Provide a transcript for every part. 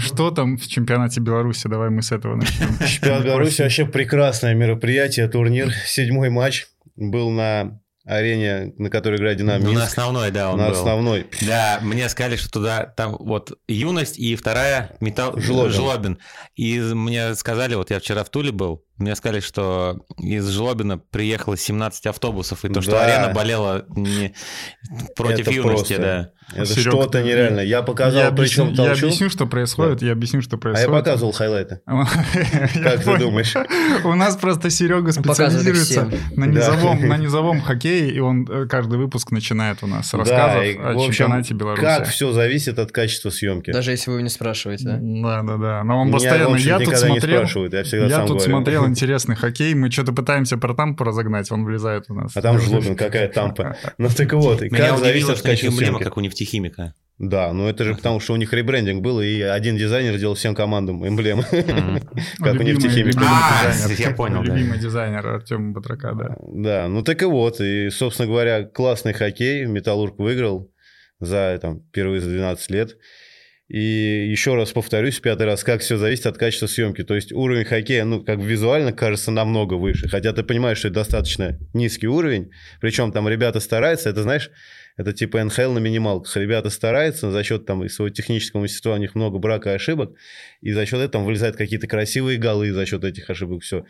Что там в чемпионате Беларуси? Давай мы с этого начнем. Чемпионат Беларуси вообще прекрасное мероприятие, турнир. Седьмой матч был на арене, на которой играет Динамо Ну, на основной, да, он На был. основной. Да, мне сказали, что туда там вот юность и вторая металл Жлобин. И мне сказали, вот я вчера в Туле был, мне сказали, что из Жлобина приехало 17 автобусов, и то, что Да. арена болела не против Это юности, просто. да. Это Серег, что-то ты- нереально. Я показал, я, объясню, причем я толчу. объясню, что происходит, я объясню, что А я происходит. показывал хайлайты. Как ты думаешь? У нас просто Серега специализируется на Да. низовом, на низовом хоккее, и он э, каждый выпуск начинает у нас Да, и, о чемпионате Беларуси. Как все зависит от качества съемки. Даже если вы не спрашиваете, да? Да, да, да. Но он постоянно. я тут никогда не смотрел. спрашивают, я всегда Я сам тут смотрел интересный хоккей. Мы что-то пытаемся про тампу разогнать, он влезает у нас. А там Жлобин, какая тампа. Ну так вот, и Меня как зависит от что у них качества эмблема, как у нефтехимика. Да, ну это же потому, что у них ребрендинг был, и один дизайнер делал всем командам эмблемы. Как у нефтехимика. любимый А, дизайнер. я понял. Любимый дизайнер Артема Батрака, да. Да, ну так и вот. И, собственно говоря, классный хоккей. Металлург выиграл за там, впервые за 12 лет. И еще раз повторюсь, пятый раз, как все зависит от качества съемки. То есть уровень хоккея, ну, как визуально кажется намного выше. Хотя ты понимаешь, что это достаточно низкий уровень. Причем там ребята стараются, это знаешь, это типа НХЛ на минималках. Ребята стараются за счет там и своего технического мастерства, у них много брака и ошибок. И за счет этого там вылезают какие-то красивые голы за счет этих ошибок. Все.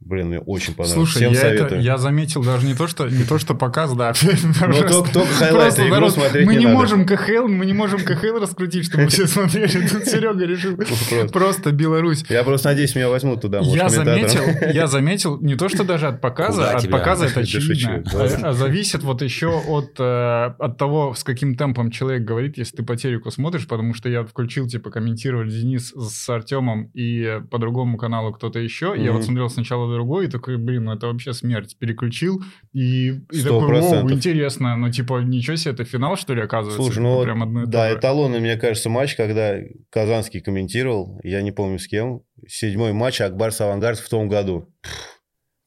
Блин, мне очень понравилось. Слушай, Всем я, это, я заметил даже не то, что, не то, что показ, да. Ну, только, только хайлайты, игру народ, смотреть мы не, можем КХЛ, мы не можем КХЛ раскрутить, чтобы все смотрели. Тут Серега решил. Просто. Просто Беларусь. Я просто надеюсь, меня возьмут туда, может, Я заметил, я заметил, не то, что даже от показа, Куда от тебя? показа это очевидно, а, а зависит вот еще от, э, от того, с каким темпом человек говорит, если ты по телеку смотришь, потому что я включил, типа, комментировали Денис с Артемом и по другому каналу кто-то еще, я вот смотрел сначала другой, и такой, блин, ну это вообще смерть. Переключил, и, и такой, воу, процентов. интересно, ну типа, ничего себе, это финал, что ли, оказывается? Слушай, ну прям одно да, эталонный, мне кажется, матч, когда Казанский комментировал, я не помню с кем, седьмой матч Акбарс Авангард в том году. Пфф,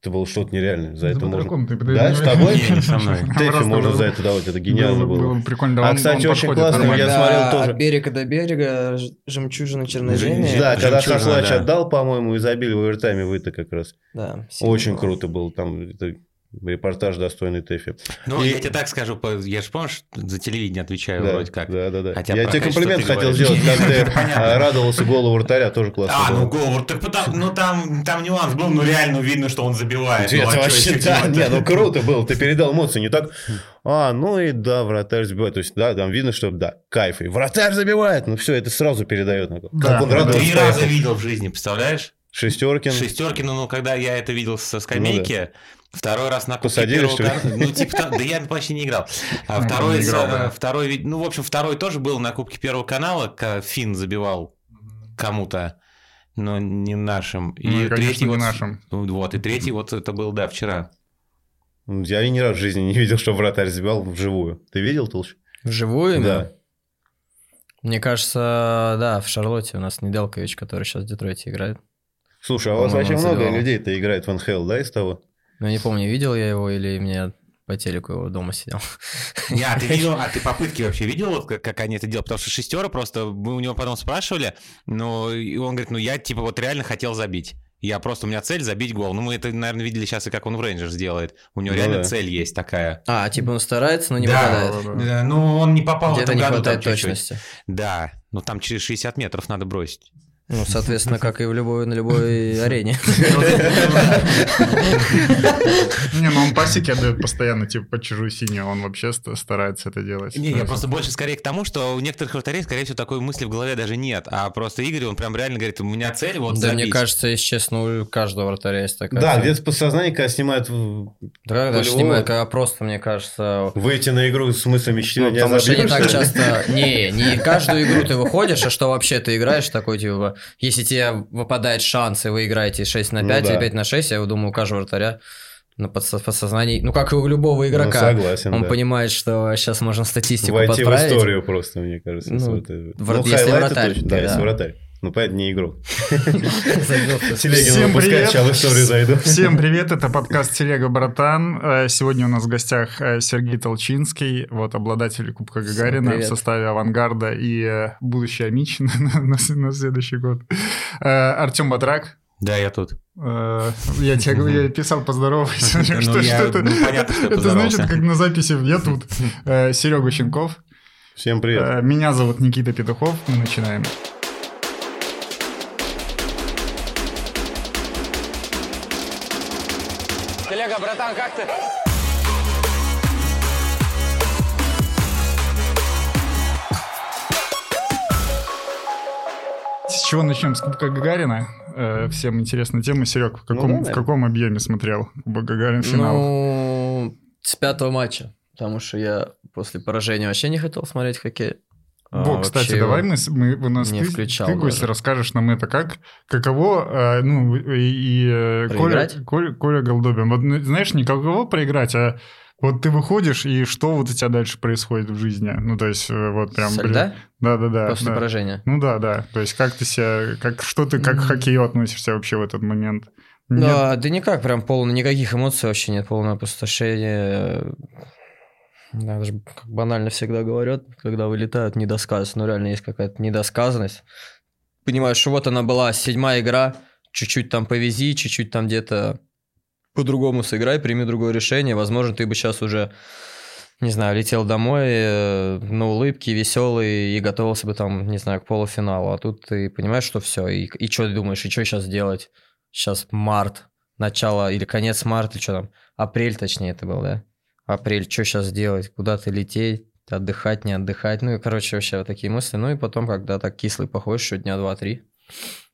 Это было что-то нереальное. За это можно... Ты Да, с тобой? Не, не со мной. Тэфи можно было- за это давать, это гениально было, было. было прикольно. Да, А, он- кстати, он очень классно, я смотрел тоже. От берега до берега, жемчужина черноземья. Да, когда Сослач да. отдал, по-моему, и забили в овертайме вы-то как раз. Да, Очень было. круто был. Там это репортаж достойный Тэфи. Ну, И- я тебе так скажу, я же, помнишь, за телевидение отвечаю Да, вроде как. да, да, да. Хотя Я тебе комплимент хотел говоришь. сделать, как ты а, радовался голову вратаря, тоже классно А, было. ну Говор, так потому, ну там, там нюанс был, ну реально видно, что он забивает. Ну, Это а вообще, да, делать-то? не, ну круто было, ты передал эмоции, не так, а, ну и да, вратарь забивает, то есть, да, там видно, что, да, кайф, и вратарь забивает, ну все, это сразу передает, ну, как Да. он Ну, радовался. Три раза видел в жизни, представляешь? Шестеркин, Шестеркину, ну, когда я это видел со скамейки, второй раз на Кубке первого что Ну, типа, да я почти не играл. А Ну, второй, не играл, да. второй, ну, в общем, второй тоже был на Кубке Первого канала, ка- Финн забивал кому-то, но не нашим. Ну, и, конечно, третий не вот, нашим. ну, Вот, и третий вот это был, да, вчера. я ни разу в жизни не видел, что вратарь забивал вживую. Ты видел, Толщ? Вживую именно? Да. Мне кажется, да, в Шарлотте у нас Неделкович, который сейчас в Детройте играет. Слушай, а у вас вообще много людей-то играет в НХЛ, да, из того? Ну, я не помню, видел я его или мне по телеку его дома сидел. Не, а ты видел, а ты попытки вообще видел, вот как, как они это делают? Потому что шестера просто, мы у него потом спрашивали, ну, и он говорит, ну, я, типа, вот реально хотел забить. Я просто, у меня цель забить гол. Ну, мы это, наверное, видели сейчас и как он в Рейнджерс делает. У него Ну реально да. цель есть такая. А, типа он старается, но не Да. попадает. Да, да. Да, ну, он не попал в Где-то этом не году хватает там чуть-чуть. точности. Да, ну, там через 60 метров надо бросить. Ну, соответственно, как и в любой, на любой арене. Не, ну он пасеки отдает постоянно, типа, под чужую синюю, он вообще ст- старается это делать. Не, я просто больше скорее к тому, что у некоторых вратарей, скорее всего, такой мысли в голове даже нет. А просто Игорь, он прям реально говорит, у меня цель вот Да, мне кажется, если честно, у каждого вратаря есть такая. Да, где-то подсознание, когда снимают в- Да, даже снимают, когда просто, мне кажется, выйти на игру с мыслями Ну, потому что не так часто... Не, не каждую игру ты выходишь, а что вообще ты играешь такой, типа, если тебе выпадает шанс, и вы играете 6 на Ну 5 или да. 5 на 6, я думаю, у каждого вратаря на подсо- подсознании, ну, как и у любого Ну, игрока, согласен, он да. понимает, что сейчас можно статистику Войти в подправить. историю просто, мне кажется. Ну, с вот, э, вра- ну, если вратарь, точно, да, да. если вратарь. Ну, понятно, не игрок. Телегин Всем выпускает, привет. сейчас в историю зайду. Всем привет, это подкаст «Телега, братан». Э, Сегодня у нас в гостях э, Сергей Толчинский, вот обладатель Кубка Гагарина в составе «Авангарда» и э, будущий Амич на, следующий год. Артем Батрак. Да, я тут. Я тебе говорю, я писал поздоровайся. Ну, Что я- что ну, понятно, что я Это значит, как на записи «Я тут». Серега Щенков. Всем привет. Меня зовут Никита Петухов. Мы начинаем. Телега, братан, как ты? С чего начнем? С Кубка Гагарина. Э, Всем интересна тема. Серег, в каком, да, в каком объеме смотрел Кубок Гагарин финал? Ну, с пятого матча, потому что я после поражения вообще не хотел смотреть хоккей. А, Во, кстати, давай мы, мы у нас ты, включал ты, даже. расскажешь нам это как, каково, э, ну, и, и, э, Коля? Коля, Коля Голдобин. Вот, ну, знаешь, не каково проиграть, а вот ты выходишь, и что вот у тебя дальше происходит в жизни? Ну, то есть, э, вот прям... Со блин, льда? Да-да-да. После да. поражения. Ну да, да. То есть, как ты себя, как, что ты, как к хоккею относишься вообще в этот момент? Нет? Да, да никак, прям полно, никаких эмоций вообще нет, полное опустошение. Да, даже как банально всегда говорят, когда вылетают недосказанность. Ну, реально есть какая-то недосказанность. Понимаешь, что вот она была, седьмая игра, чуть-чуть там повези, чуть-чуть там где-то по-другому сыграй, прими другое решение. Возможно, ты бы сейчас уже, не знаю, летел домой э, на улыбке, веселый и готовился бы там, не знаю, к полуфиналу. А тут ты понимаешь, что все. И, и что ты думаешь, и что сейчас делать? Сейчас март, начало или конец марта, или что там, апрель точнее это был, да? Апрель, что сейчас делать, куда-то лететь, отдыхать, не отдыхать. Ну и, короче, вообще вот такие мысли. Ну и потом, когда так кислый походишь, что дня два-три,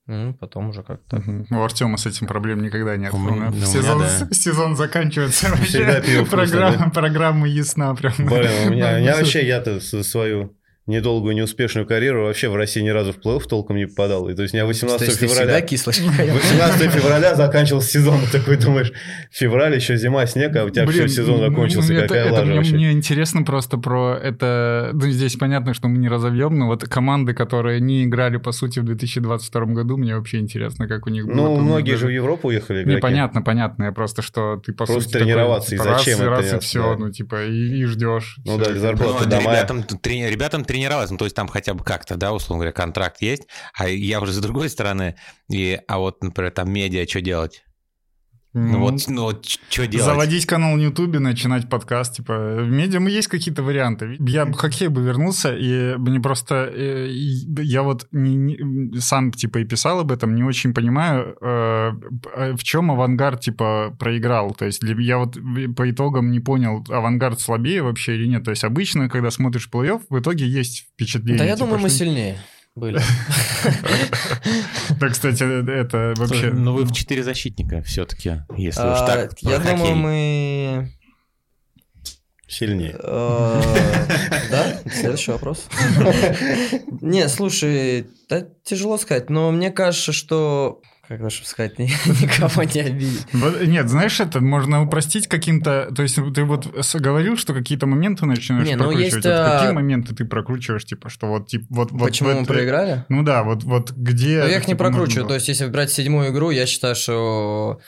ну, потом уже как-то... У Артема с этим проблем никогда нет. У меня- да, сезон, да. сезон заканчивается Всегда вообще. пиво вкусное, Программа, программа ясна прям. Блин, у меня, у меня вообще, я-то свою недолгую неуспешную карьеру вообще в России ни разу в плей-офф толком не попадал. И то есть у меня 18 То есть февраля... кислый? 18 февраля заканчивался сезон, такой думаешь, февраль, еще зима, снег, а у тебя все, сезон ну, закончился, ну, это- какая это лажа мне, вообще. мне интересно просто про это. Ну, здесь понятно, что мы не разовьем, но вот команды, которые не играли, по сути, в 2022 году, мне вообще интересно, как у них было. Ну, там многие даже- же в Европу уехали игроки. Непонятно, понятно. Я просто, что ты по Просто сути такой, тренироваться, и типа, раз, зачем это, раз, и все, да. ну, типа, и, и ждешь. Ну Всё. да, зарплата Ну, до мая. ребятам, трени- ребятам тренироваться, ну, то есть там хотя бы как-то, да, условно говоря, контракт есть, а я уже с другой стороны, и, а вот, например, там медиа, что делать? Ну, вот, ну, вот что делать? Заводить канал на Ютубе, начинать подкаст, типа, в медиа есть какие-то варианты. Я бы в хоккей бы вернулся, и мне просто, э, и я вот не- не- сам, типа, и писал об этом, не очень понимаю, э, э, в чем авангард, типа, проиграл. То есть для- я вот по итогам не понял, авангард слабее вообще или нет. То есть обычно, когда смотришь плей-офф, в итоге есть впечатление. Да я типа, думаю, мы что- сильнее были. Да, кстати, это вообще... Ну, вы в четыре защитника все-таки, если уж А, так. Я думаю, мы... Сильнее. Э, Да? Следующий вопрос. Не, слушай, тяжело сказать, но мне кажется, что... Как лучше сказать, ни- никого не обидеть. Нет, знаешь, это можно упростить каким-то... То есть ты вот говорил, что какие-то моменты начинаешь Не, ну, прокручивать. есть, Вот а, какие моменты ты прокручиваешь, типа, что вот... Типа, вот, Почему мы вот, э, проиграли? Ну да, вот, вот где... Ну, я их не типа, нужно прокручиваю. То есть, если брать седьмую игру, я считаю, что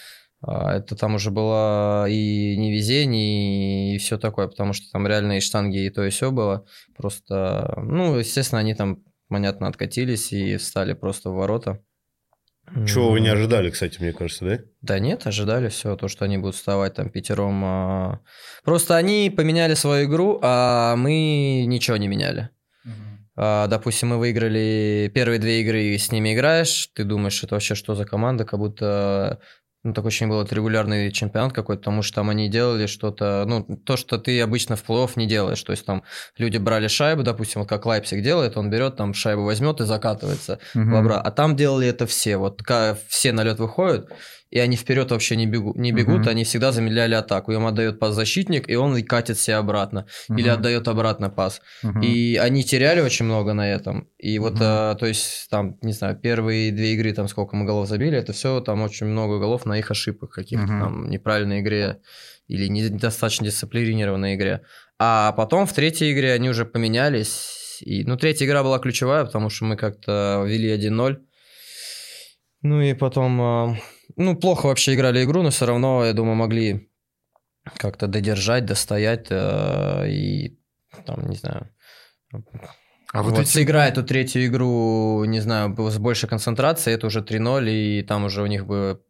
а, это там уже было и невезение, и все такое, потому что там реально и штанги, и то, и все было. Просто, ну, естественно, они там, понятно, откатились и встали просто в ворота. Чего вы не ожидали, кстати, мне кажется, да? Да нет, ожидали все, то, что они будут вставать там пятером. а. Просто они поменяли свою игру, а мы ничего не меняли. А, допустим, мы выиграли первые две игры, и с ними играешь, ты думаешь, это вообще что за команда, как будто ну, такое ощущение было, это регулярный чемпионат какой-то, потому что там они делали что-то, ну, то, что ты обычно в плей-офф не делаешь. То есть там люди брали шайбу, допустим, вот как Лайпсик делает, он берет, там шайбу возьмет и закатывается в обра- А там делали это все. Вот все на лед выходят, и они вперед вообще не, бегу, не бегут, Мгм. они всегда замедляли атаку. Им отдает пас защитник, и он катит себе обратно. Или Мгм. отдает обратно пас. Мгм. И они теряли очень много на этом. И вот, Мгм. а, то есть, там, не знаю, первые две игры, там, сколько мы голов забили, это все там очень много голов на их ошибках каких-то Мгм. там, неправильной игре или недостаточно дисциплинированной игре. А потом в третьей игре они уже поменялись. И, ну, третья игра была ключевая, потому что мы как-то вели 1-0. Ну и потом, а, ну, плохо вообще играли игру, но все равно, я думаю, могли как-то додержать, достоять э, и там, не знаю. А вот вот, эти... сыграя эту третью игру, не знаю, с большей концентрацией, это уже 3-0, и там уже у них бы,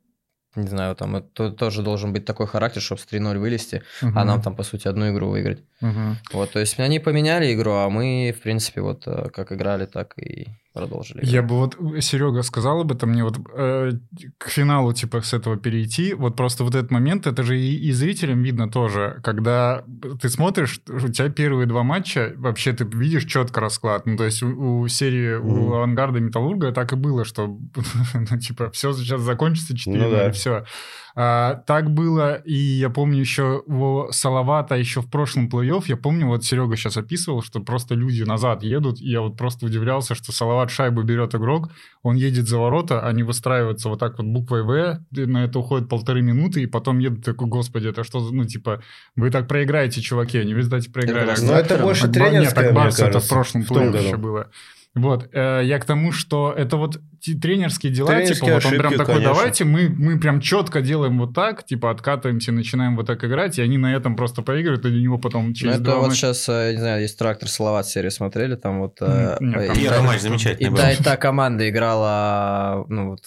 не знаю, там это тоже должен быть такой характер, чтобы с 3-0 вылезти, а Мгм. нам там, по сути, одну игру выиграть. Мгм. Вот, то есть они поменяли игру, а мы, в принципе, вот э, как играли, так и продолжили. Я бы вот, Серега сказал об этом, мне вот э, к финалу типа с этого перейти, вот просто вот этот момент, это же и, и зрителям видно тоже, когда ты смотришь, у тебя первые два матча, вообще ты видишь четко расклад, ну то есть у, у серии, у Мгм. Авангарда и Металлурга так и было, что ну, типа все сейчас закончится 4 Ну да. и все. Так было, и я помню еще у Салавата еще в прошлом плей-офф, я помню, вот Серега сейчас описывал, что просто люди назад едут, и я вот просто удивлялся, что Салават шайбу берет игрок, он едет за ворота, они выстраиваются вот так вот буквой В, на это уходит полторы минуты, и потом едут такой, господи, это что, ну, типа, вы так проиграете, чуваки, они в результате проиграли. А Ну, это больше Ба- нет, так мне Барса это в прошлом в том плей году. еще было. Вот, э, я к тому, что это вот тренерские дела, Тренерские типа, вот он прям такой, конечно. давайте мы, мы прям четко делаем вот так, типа, откатываемся, начинаем вот так играть, и они на этом просто проигрывают, и у него потом Ну, через это два вот матча- сейчас, я не знаю, есть трактор Салават серию смотрели, там вот... э, нет, и там та- Первый матч И замечательный был. та, и та команда играла, ну вот,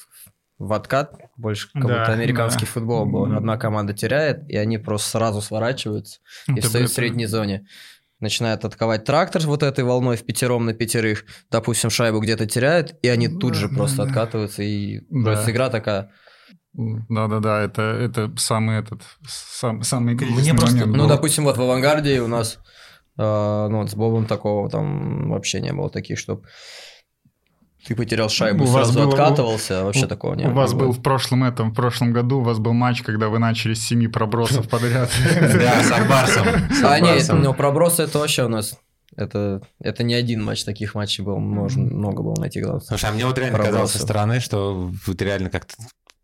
в откат, больше как Да, будто американский да. футбол был. Одна команда теряет, и они просто сразу сворачиваются и Это- встают в это- средней зоне. Начинает атаковать трактор вот этой волной в пятером на пятерых, допустим, шайбу где-то теряют, и они тут Да, же да, просто да. откатываются, и Да. просто игра такая... Да-да-да, это, это самый этот, сам, самый кризисный Мне просто- момент Ну, был. допустим, вот в авангарде у нас, э, ну, вот с Бобом такого там вообще не было таких, чтобы ты потерял шайбу, У вас сразу было- откатывался, а вообще У- такого не У вас было. был в прошлом этом, в прошлом году, у вас был матч, когда вы начали с семи пробросов подряд. Да, с Акбарсом. А, нет, Акбарсом. ну, пробросы это вообще у нас... Это, это не один матч, таких матчей был, можно много было найти, главное. Слушай, а мне вот реально казалось со стороны, что вы реально как-то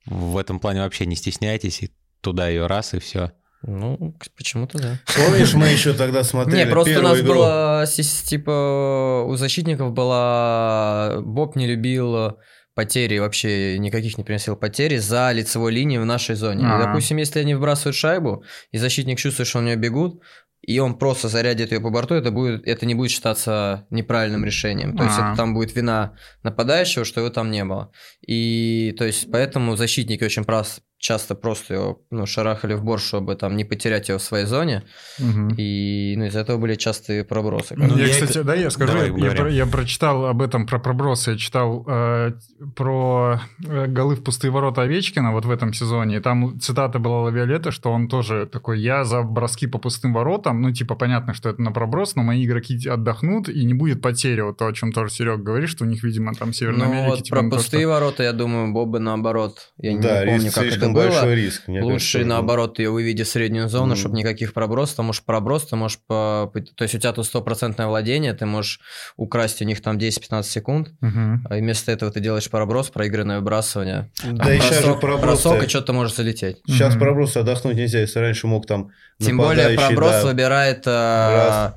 в этом плане вообще не стесняетесь, и туда ее раз, и все. Ну, почему-то да. Помнишь, мы еще тогда смотрели Не, просто у нас игру? было, типа, у защитников была... Боб не любил потери, вообще никаких не приносил потери за лицевой линией в нашей зоне. И, А. допустим, если они вбрасывают шайбу, и защитник чувствует, что у нее бегут, и он просто зарядит ее по борту, это, будет, это не будет считаться неправильным решением. То есть А. это там будет вина нападающего, что его там не было. И то есть поэтому защитники очень прос- часто просто его ну, шарахали в борт, чтобы там не потерять его в своей зоне. Мгм. И ну, из-за этого были частые пробросы. Ну, я, я кстати, это- да, я скажу, Давай, я, про- я прочитал об этом, про пробросы, я читал э, про э, голы в пустые ворота Овечкина вот в этом сезоне, и там цитата была Лавиолета, что он тоже такой, я за броски по пустым воротам, ну, типа, понятно, что это на проброс, но мои игроки отдохнут, и не будет потери, вот то, о чем тоже Серег говорит, что у них, видимо, там в Северной Ну Америке, вот типа, про ну, то, пустые что- ворота, я думаю, Бобы наоборот. Я да, не помню, как это слишком было. большой риск. мне Лучше кажется, наоборот ее выведи в среднюю зону, Мгм. чтобы никаких пробросов. Ты можешь проброс, ты можешь... По... То есть у тебя тут стопроцентное владение, ты можешь украсть у них там 10-15 секунд, Мгм. а вместо этого ты делаешь проброс, проигранное выбрасывание. Да и сейчас же проброс-то- бросок, и что-то может залететь. Сейчас Мгм. проброс отдохнуть нельзя, если раньше мог там Тем более проброс да, выбирает... э,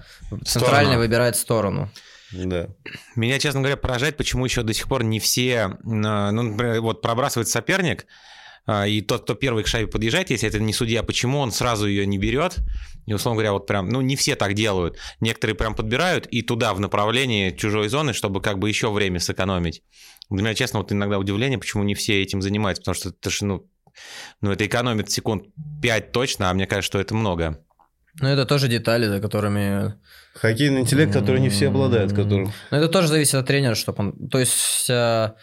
Центральный Сторону. выбирает сторону. да. Меня, честно говоря, поражает, почему еще до сих пор не все, э, ну, например, вот пробрасывает соперник, и тот, кто первый к шайбе подъезжает, если это не судья, почему он сразу ее не берет? И, условно говоря, вот прям, ну, не все так делают. Некоторые прям подбирают и туда, в направлении чужой зоны, чтобы как бы еще время сэкономить. Для меня, честно, вот иногда удивление, почему не все этим занимаются, потому что это же, ну, ну, это экономит секунд 5 точно, а мне кажется, что это много. Ну, это тоже детали, за которыми Хоккейный интеллект, который не все обладают, которым... Ну, это тоже зависит от тренера, чтобы он... То есть, э,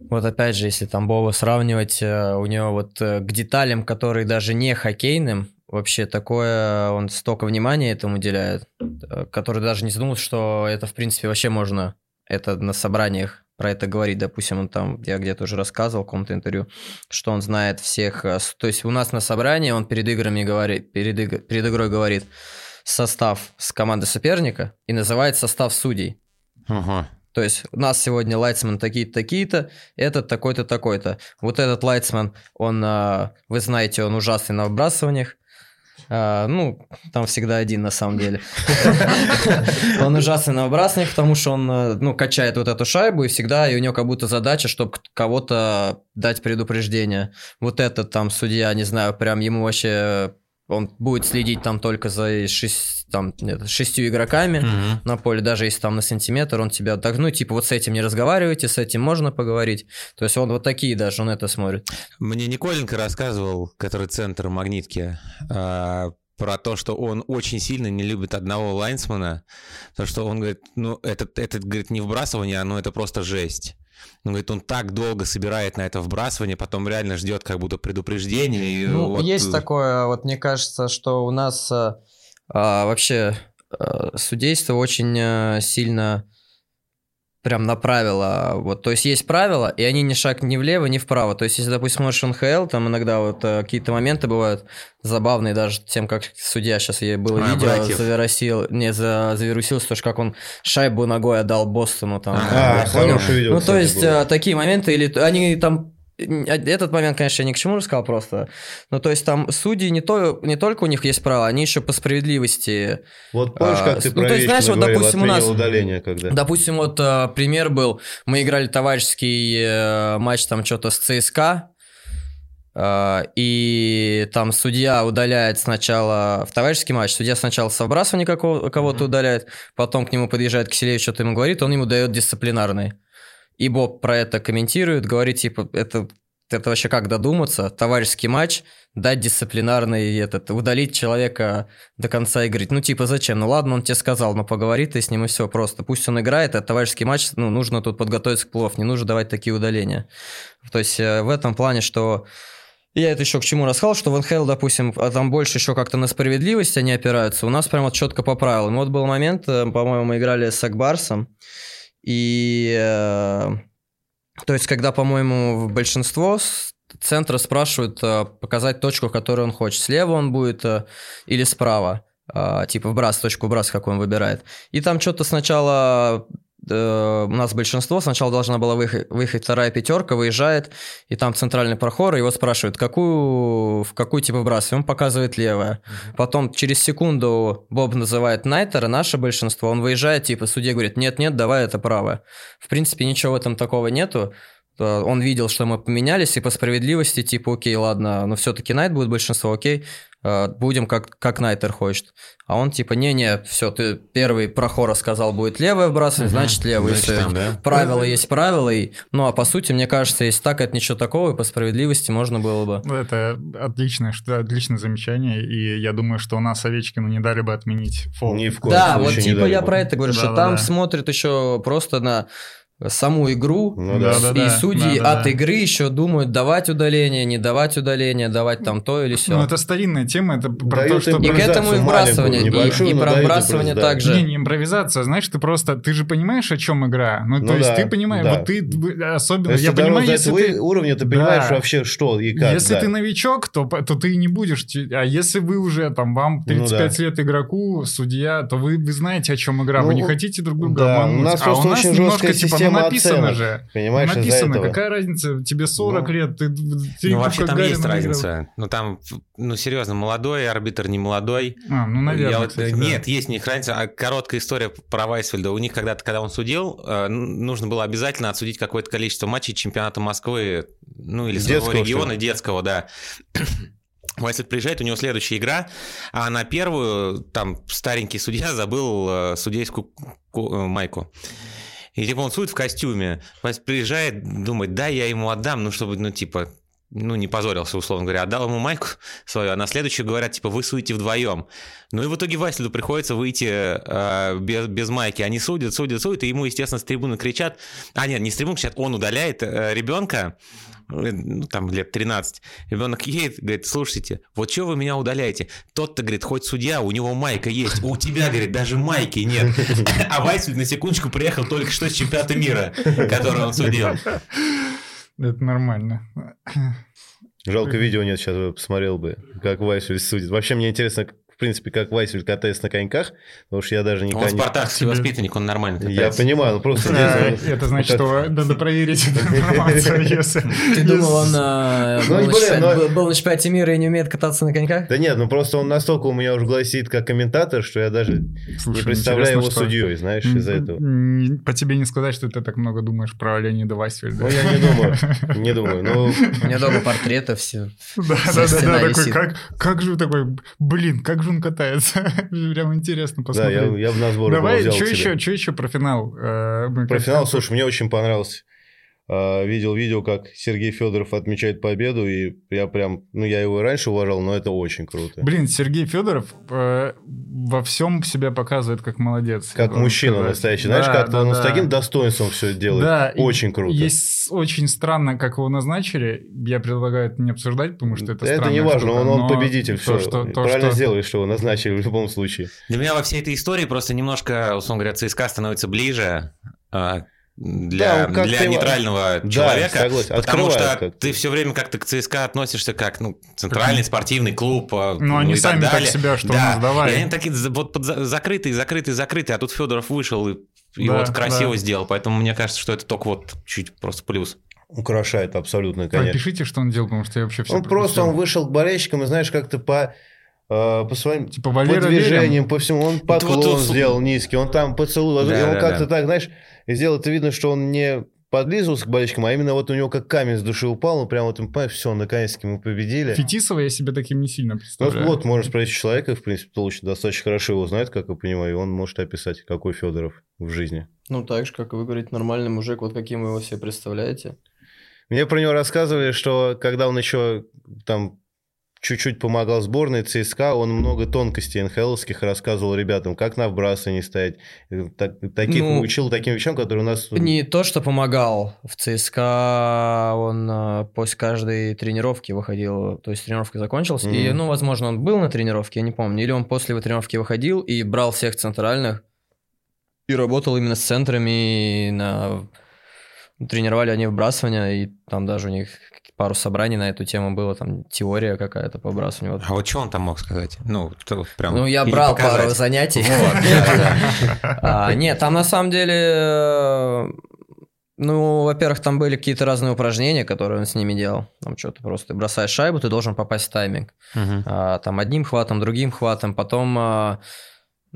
вот опять же, если там Боба сравнивать, э, у него вот э, к деталям, которые даже не хоккейным, вообще такое, он столько внимания этому уделяет, э, который даже не задумывался, что это, в принципе, вообще можно это на собраниях про это говорить. Допустим, он там, я где-то уже рассказывал в каком-то интервью, что он знает всех... э, То есть у нас на собрании он перед играми говорит, перед, иг- перед игрой говорит состав с команды соперника и называет состав судей. Ага. То есть у нас сегодня лайтсмен такие-то, такие-то, этот такой-то, такой-то. Вот этот лайтсмен, он, а, вы знаете, он ужасный на выбрасываниях. А, ну, там всегда один на самом деле. Он ужасный на выбрасываниях, потому что он, э, ну, качает вот эту шайбу, и всегда и у него как будто задача, чтобы кого-то дать предупреждение. Вот этот там судья, не знаю, прям ему вообще он будет следить там только за шесть, там, нет, шестью игроками Мгм. на поле, даже если там на сантиметр, он тебя так, ну, типа, вот с этим не разговаривайте, с этим можно поговорить. То есть он вот такие даже, он это смотрит. Мне Николенко рассказывал, который центр магнитки, а, про то, что он очень сильно не любит одного лайнсмена, потому что он говорит, ну, это, это говорит, не вбрасывание, оно это просто жесть. Он говорит, он так долго собирает на это вбрасывание, потом реально ждет как будто предупреждение. и Ну, вот, есть э, такое, вот мне кажется, что у нас э, а, вообще э, судейство очень сильно прям на правила. Вот, то есть есть правила, и они ни шаг ни влево, ни вправо. То есть, если, допустим, смотришь НХЛ, там иногда вот э, какие-то моменты бывают забавные, даже тем, как судья сейчас ей было А, видео, братьев. завирусил, не, за, завирусился, то, что как он шайбу ногой отдал Бостону. Там, А, понял. хорошее видео, Ну, то есть, было. э, такие моменты, или они там этот момент, конечно, я ни к чему рассказал просто. Ну, то есть там судьи не, то, не только у них есть право, они еще по справедливости. Вот помнишь, а, как ты ну, про то есть, знаешь, вот, говорил, допустим, у нас- удаление, когда... Допустим, вот э, пример был, мы играли товарищеский э, матч там что-то с ЦСКА, э, и там судья удаляет сначала в товарищеский матч, судья сначала со вбрасывания какого- кого-то удаляет, потом к нему подъезжает Киселевич, что-то ему говорит, он ему дает дисциплинарный. И Боб про это комментирует, говорит, типа, это, это вообще как додуматься, товарищеский матч, дать дисциплинарный этот, удалить человека до конца игры. Ну, типа, зачем? Ну, ладно, он тебе сказал, но поговори ты с ним и все просто. Пусть он играет, а товарищеский матч, ну, нужно тут подготовиться к плов, не нужно давать такие удаления. То есть, э, в этом плане, что я это еще к чему рассказал, что в НХЛ, допустим, а там больше еще как-то на справедливость они опираются. У нас прям вот четко по правилам. Вот был момент, э, по-моему, мы играли с Акбарсом, и э, то есть, когда, по-моему, в большинство центра спрашивают э, показать точку, которую он хочет. Слева он будет э, или справа. Типа вбрас, точку вбрас, какой он выбирает. И там что-то сначала у нас большинство, сначала должна была выехать, выехать вторая пятерка, выезжает, и там центральный прохор, его спрашивают, какую, в какую типа вбрасываем, он показывает левое. Потом через секунду Боб называет Найтера, наше большинство, он выезжает, типа судья говорит, нет-нет, давай это правое. В принципе, ничего в этом такого нету. Э, Он видел, что мы поменялись, и по справедливости, типа, окей, ладно, но все-таки Найт будет большинство, окей, э, будем как, как Найтер хочет. А он типа, не-не, все, ты первый прохора сказал, будет левое вбрасывать, Мгм. значит левый. Значит, там, да? Правила есть правила, и... ну а по сути, мне кажется, если так, это ничего такого, и по справедливости можно было бы. Ну, Это отличное, что отличное замечание, и я думаю, что у нас Овечкину не дали бы отменить фол. Ни в коем Да, случае вот типа я бы. про это говорю, что Да-да-да. там смотрят еще просто на саму игру, Ну да. И судьи Да-да-да. от игры еще думают, давать удаление, не давать удаление, давать там то или все. Ну, это старинная тема, это про Дают то, что... И к этому и вбрасывание, и, и про вбрасывание также. Не, не импровизация, знаешь, ты просто, ты же понимаешь, о чем игра. Ну, Ну то есть да, ты понимаешь, да. вот ты вы- особенно, Если я ты понимаю, если ты... уровня, ты понимаешь Да. вообще, что и как. если да. ты новичок, то, то ты не будешь. А если вы уже там, вам Ну 35 лет игроку, судья, то вы, вы знаете, о чем игра. вы Ну, не хотите друг друга да, обмануть. у нас а просто у нас очень немножко жесткая типа, система написано оценок. же. Понимаешь, написано, этого. какая разница, тебе 40 Ну. лет, ты, ты Ну, вообще там Гарри есть разница. Ну, там, ну, серьезно, молодой арбитр, не молодой. А, ну, наверное, Я вот- кстати, да. Нет, есть у них разница. А короткая история про Вайсфельда. У них когда-то, когда он судил, э, нужно было обязательно отсудить какое-то количество матчей чемпионата Москвы, ну, или своего Детского, региона, детского, да. Вайсфельд приезжает, у него следующая игра, а на первую там старенький судья забыл э, судейскую ку- э, майку. И типа он судит в костюме. Приезжает, думает, да, я ему отдам, ну, чтобы, ну, типа, ну, не позорился, условно говоря, отдал ему майку свою, а на следующую говорят, типа, вы судите вдвоем. Ну и в итоге Василю приходится выйти э, без, без майки. Они судят, судят, судят, и ему, естественно, с трибуны кричат. А, нет, не с трибуны кричат, он удаляет э, ребенка, ну, там, лет 13. Ребенок едет, говорит, слушайте, вот что вы меня удаляете? Тот-то, говорит, хоть судья, у него майка есть, у тебя, говорит, даже майки нет. А Вайсфельд на секундочку приехал только что с чемпионата мира, который он судил. Это нормально. Жалко, видео нет, сейчас бы посмотрел бы, как Вайсфельд судит. Вообще, мне интересно, принципе, как Вайсель катается на коньках, потому что я даже Он никогда не... спартакский Тебе- воспитанник, он нормально Я катается. понимаю, ну просто... Да, здесь, ну, Это значит, что надо проверить эту информацию, если... Ты думал, он а, Ну, был, на чемпионате- но- мира и не умеет кататься на коньках? Да нет, ну просто он настолько у меня уже сидит как комментатор, что я даже не представляю его судьей, знаешь, из-за этого. По тебе не сказать, что ты так много думаешь про Леонида Васильда. Ну, я не думаю, не думаю. Ну, У меня дома портреты все. Да, Вся да, да, стена да, такой, как же такой, блин, как же он катается? Прям интересно да, я, посмотреть. я бы на сборы Давай, что еще, что еще про финал? Э, Про как- финал, слушай, мне очень понравился. А, Видел видео, как Сергей Федоров отмечает победу, и я прям, ну, я его и раньше уважал, но это очень круто. Блин, Сергей Федоров э, во всем себя показывает как молодец. Как мужчина сказать. настоящий. Знаешь, Да, как-то да, он с да. таким достоинством все делает. Да, очень круто. Есть очень странно, как его назначили. Я предлагаю это не обсуждать, потому что это это странная не важно, он, он победитель. то, все. что- то, Правильно что- сделали, что его назначили в любом случае. Для меня во всей этой истории просто немножко, условно говоря, ЦСКА становится ближе а, для, Да, для его- нейтрального Да, человека. согласен. Потому Открывает что как-то. ты все время как-то к ЦСКА относишься как ну, центральный спортивный клуб. а, Ну, они и сами так далее. себя, что да. у нас, давай. И они такие вот под за- закрытые, закрытые, закрытые, а тут Федоров вышел и, и Да, вот красиво да. сделал. Поэтому мне кажется, что это только вот чуть просто плюс. Украшает абсолютно, конечно. Пропишите, что он делал, потому что я вообще все Он просто он вышел к болельщикам, и знаешь, как-то по, э, по своим Типа по движениям, Верин. по всему, он поклон вот тут- сделал низкий, он там поцелуй, Да, и он да, как-то да. так, знаешь, сделал это видно, что он не подлизывался к болельщикам, а именно вот у него как камень с души упал, он прям вот, понимаешь, все, наконец-таки мы победили. Фетисова я себе таким не сильно Ну, представляю. вот, можно спросить человека, в принципе, Толыч достаточно хорошо его знает, как я понимаю, и он может описать, какой Федоров в жизни. Ну, так же, как и вы говорите, нормальный мужик, вот каким вы его себе представляете. Мне про него рассказывали, что когда он еще там чуть-чуть помогал сборной ЦСКА, он много тонкостей НХЛовских рассказывал ребятам, как на вбрасывании стоять. И так- таких Ну, учил таким вещам, которые у нас... Не то, что помогал в ЦСКА, он а, после каждой тренировки выходил, то есть тренировка закончилась, и, Мгм. ну, возможно, он был на тренировке, я не помню, или он после тренировки выходил и брал всех центральных и работал именно с центрами, и на... тренировали они вбрасывания, и там даже у них пару собраний на эту тему было, там теория какая-то по вбрасыванию. Вот. А вот что он там мог сказать? Ну, прям... Ну, я брал показать? пару занятий. Да. А, Нет, там на самом деле, э, ну, во-первых, там были какие-то разные упражнения, которые он с ними делал. Там что-то просто ты бросаешь шайбу, ты должен попасть в тайминг. А, Там одним хватом, другим хватом. Потом а,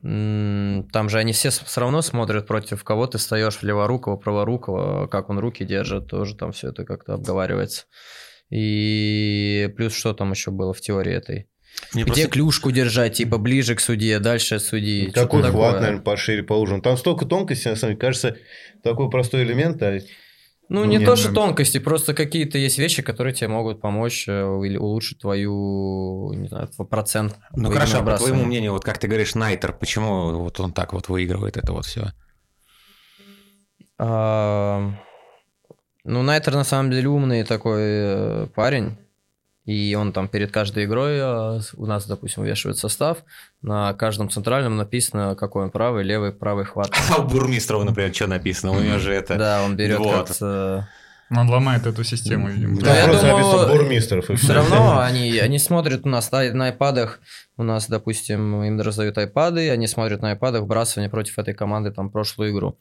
там же они все все равно смотрят против кого ты встаешь, леворукого, праворукого, как он руки держит, тоже там все это как-то обговаривается. И плюс что там еще было в теории этой? Мне Где просто- клюшку держать, типа ближе к судье, дальше от судьи. Какой что-то хват, такое. наверное, пошире, поуже. Там столько тонкостей, на самом деле, кажется, такой простой элемент, а Ну, Ну, не не то, что тонкости, просто какие-то есть вещи, которые тебе могут помочь э, или улучшить твою, не знаю, процент. Ну хорошо, по выбрасывания. твоему мнению, вот как ты говоришь, Найтер, почему вот он так вот выигрывает это вот все? А, Ну, Найтер на самом деле умный такой э, парень. И он там перед каждой игрой с- у нас, допустим, вешивает состав. На каждом центральном написано, какой он правый, левый, правый хват. А у Бурмистрова, например, что написано? У него же это... Да, он берет Вот. э, Он ломает эту систему, видимо. Да, я просто думаю, Бурмистров. и Все равно они, они смотрят у нас на, на айпадах, у нас, допустим, им раздают айпады, они смотрят на айпадах вбрасывание против этой команды там прошлую игру.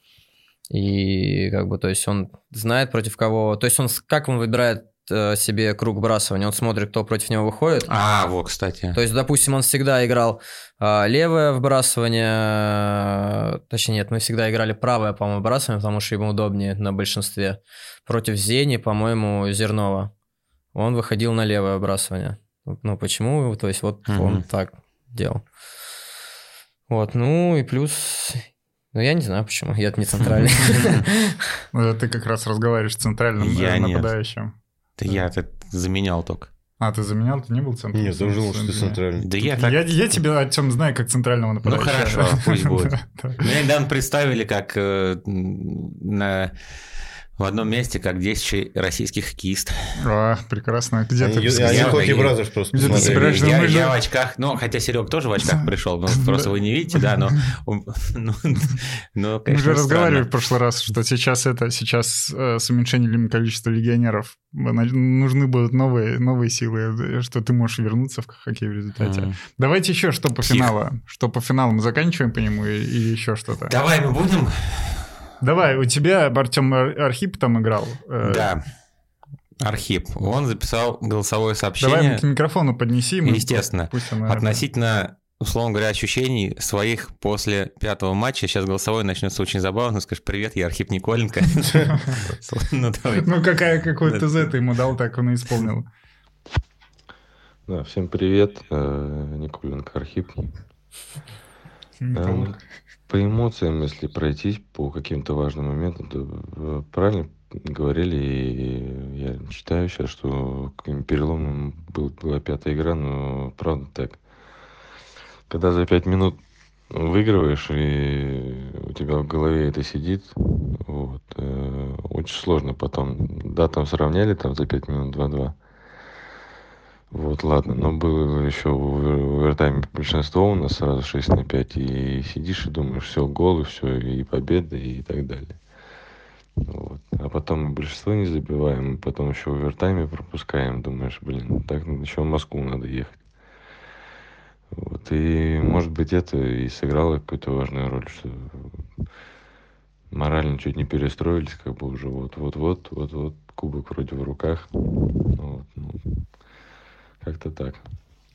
И как бы, то есть он знает против кого, то есть он, как он выбирает себе круг вбрасывания, он смотрит, кто против него выходит. А, вот, кстати. То есть, допустим, он всегда играл а, левое вбрасывание, точнее нет, мы всегда играли правое, по-моему, вбрасывание, потому что ему удобнее на большинстве. Против Зени, по-моему, Зернова. Он выходил на левое вбрасывание. Ну, почему? То есть, вот он Мгм. так делал. Вот, ну и плюс... Ну, я не знаю почему, я не центральный. Э, Ты как раз разговариваешь с центральным э, Да я это заменял только. А, ты заменял? Ты не был центром? Нет, думал, что ты центральный. Да я так... Я, я тебя, Артем, знаю как центрального Ну нападающего. хорошо, пусть будет. Меня недавно представили как э, на В одном месте, как 10 российских хоккеистов. А, прекрасно. Где ты? Я- Hockey я- Brothers просто Где ты собираешься? я, мы же- я в очках, ну, хотя Серег тоже в очках пришел, ну, просто вы не видите, да, но... ну, ну, Мы конечно, же разговаривали в прошлый раз, что сейчас это, сейчас э, с уменьшением количества легионеров нужны будут новые, новые силы, э, что ты можешь вернуться в хоккей в результате. Мгм. Давайте еще что по финалу. Что по финалу мы заканчиваем по нему и- или еще что-то? Давай мы будем? Давай, у тебя Артем Архип там играл. Э, Да. Архип. Он записал голосовое Давай сообщение. к микрофону поднеси. мы- Естественно. Пусть она- Относительно, условно говоря, ощущений своих после пятого матча. Сейчас голосовой начнется очень забавно. Скажешь, привет, я Архип Николенко. Ну, давай. Ну, какая, какой ТЗ ты ему дал, так он и исполнил. Да, всем привет, э, Николенко Архип. По эмоциям, если пройтись по каким-то важным моментам, то э, правильно говорили, и я считаю сейчас, что каким переломным был, была пятая игра, но правда так. Когда за пять минут выигрываешь, и у тебя в голове это сидит, вот, э, очень сложно потом. Да, там сравняли там за пять минут 2-2. Вот, ладно, но было еще в овер- в овертайме большинство у нас сразу 6 на 5, и сидишь и думаешь, все, гол, и все, и победа, и так далее. Вот. А потом мы большинство не забиваем, потом еще в овертайме пропускаем, думаешь, блин, так еще в Москву надо ехать. Вот, и, может быть, это и сыграло какую-то важную роль, что морально чуть не перестроились, как бы уже вот-вот-вот, вот-вот, кубок вроде в руках. Вот, ну, как-то так.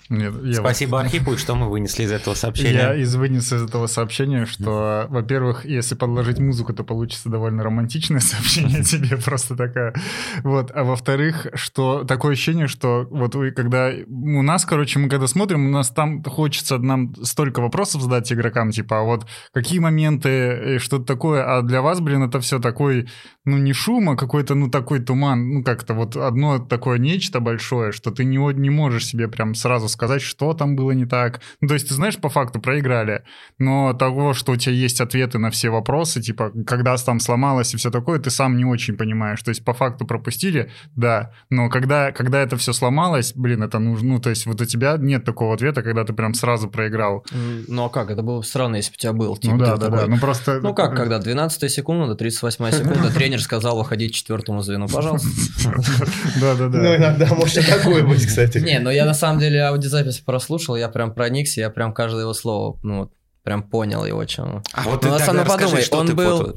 Нет, я вот- Спасибо Архипу, и что мы вынесли из этого Я сообщения? из вынес из этого сообщения, что, во-первых, если подложить музыку, то получится довольно романтичное сообщение тебе, просто такая. Вот. А во-вторых, что такое ощущение, что вот вы когда... У нас, короче, мы когда смотрим, у нас там хочется нам столько вопросов задать игрокам, типа, а вот какие моменты, и что-то такое, а для вас, блин, это все такой, ну, не шум, а какой-то, ну, такой туман, ну, как-то вот одно такое нечто большое, что ты не, не можешь себе прям сразу сказать, что там было не так. Ну, то есть, ты знаешь, по факту проиграли, но того, что у тебя есть ответы на все вопросы, типа, когда там сломалось и все такое, ты сам не очень понимаешь. То есть, по факту пропустили, да, но когда, когда это все сломалось, блин, это нужно, ну, то есть, вот у тебя нет такого ответа, когда ты прям сразу проиграл. Ну а как? Это было бы странно, если бы у тебя был. Типа, ну, да, да, такой, да, ну, просто... Ну как, когда 12 секунда, 38 секунда, тренер сказал выходить четвертому звену, пожалуйста. Да, да, да. Ну, иногда может и такое быть, кстати. Не, ну я на самом деле аудиозапись прослушал, я прям проникся, я прям каждое его слово, ну, вот, прям понял его, чем. А вот Ну, ты тогда расскажи, подумай, что он ты был- вот-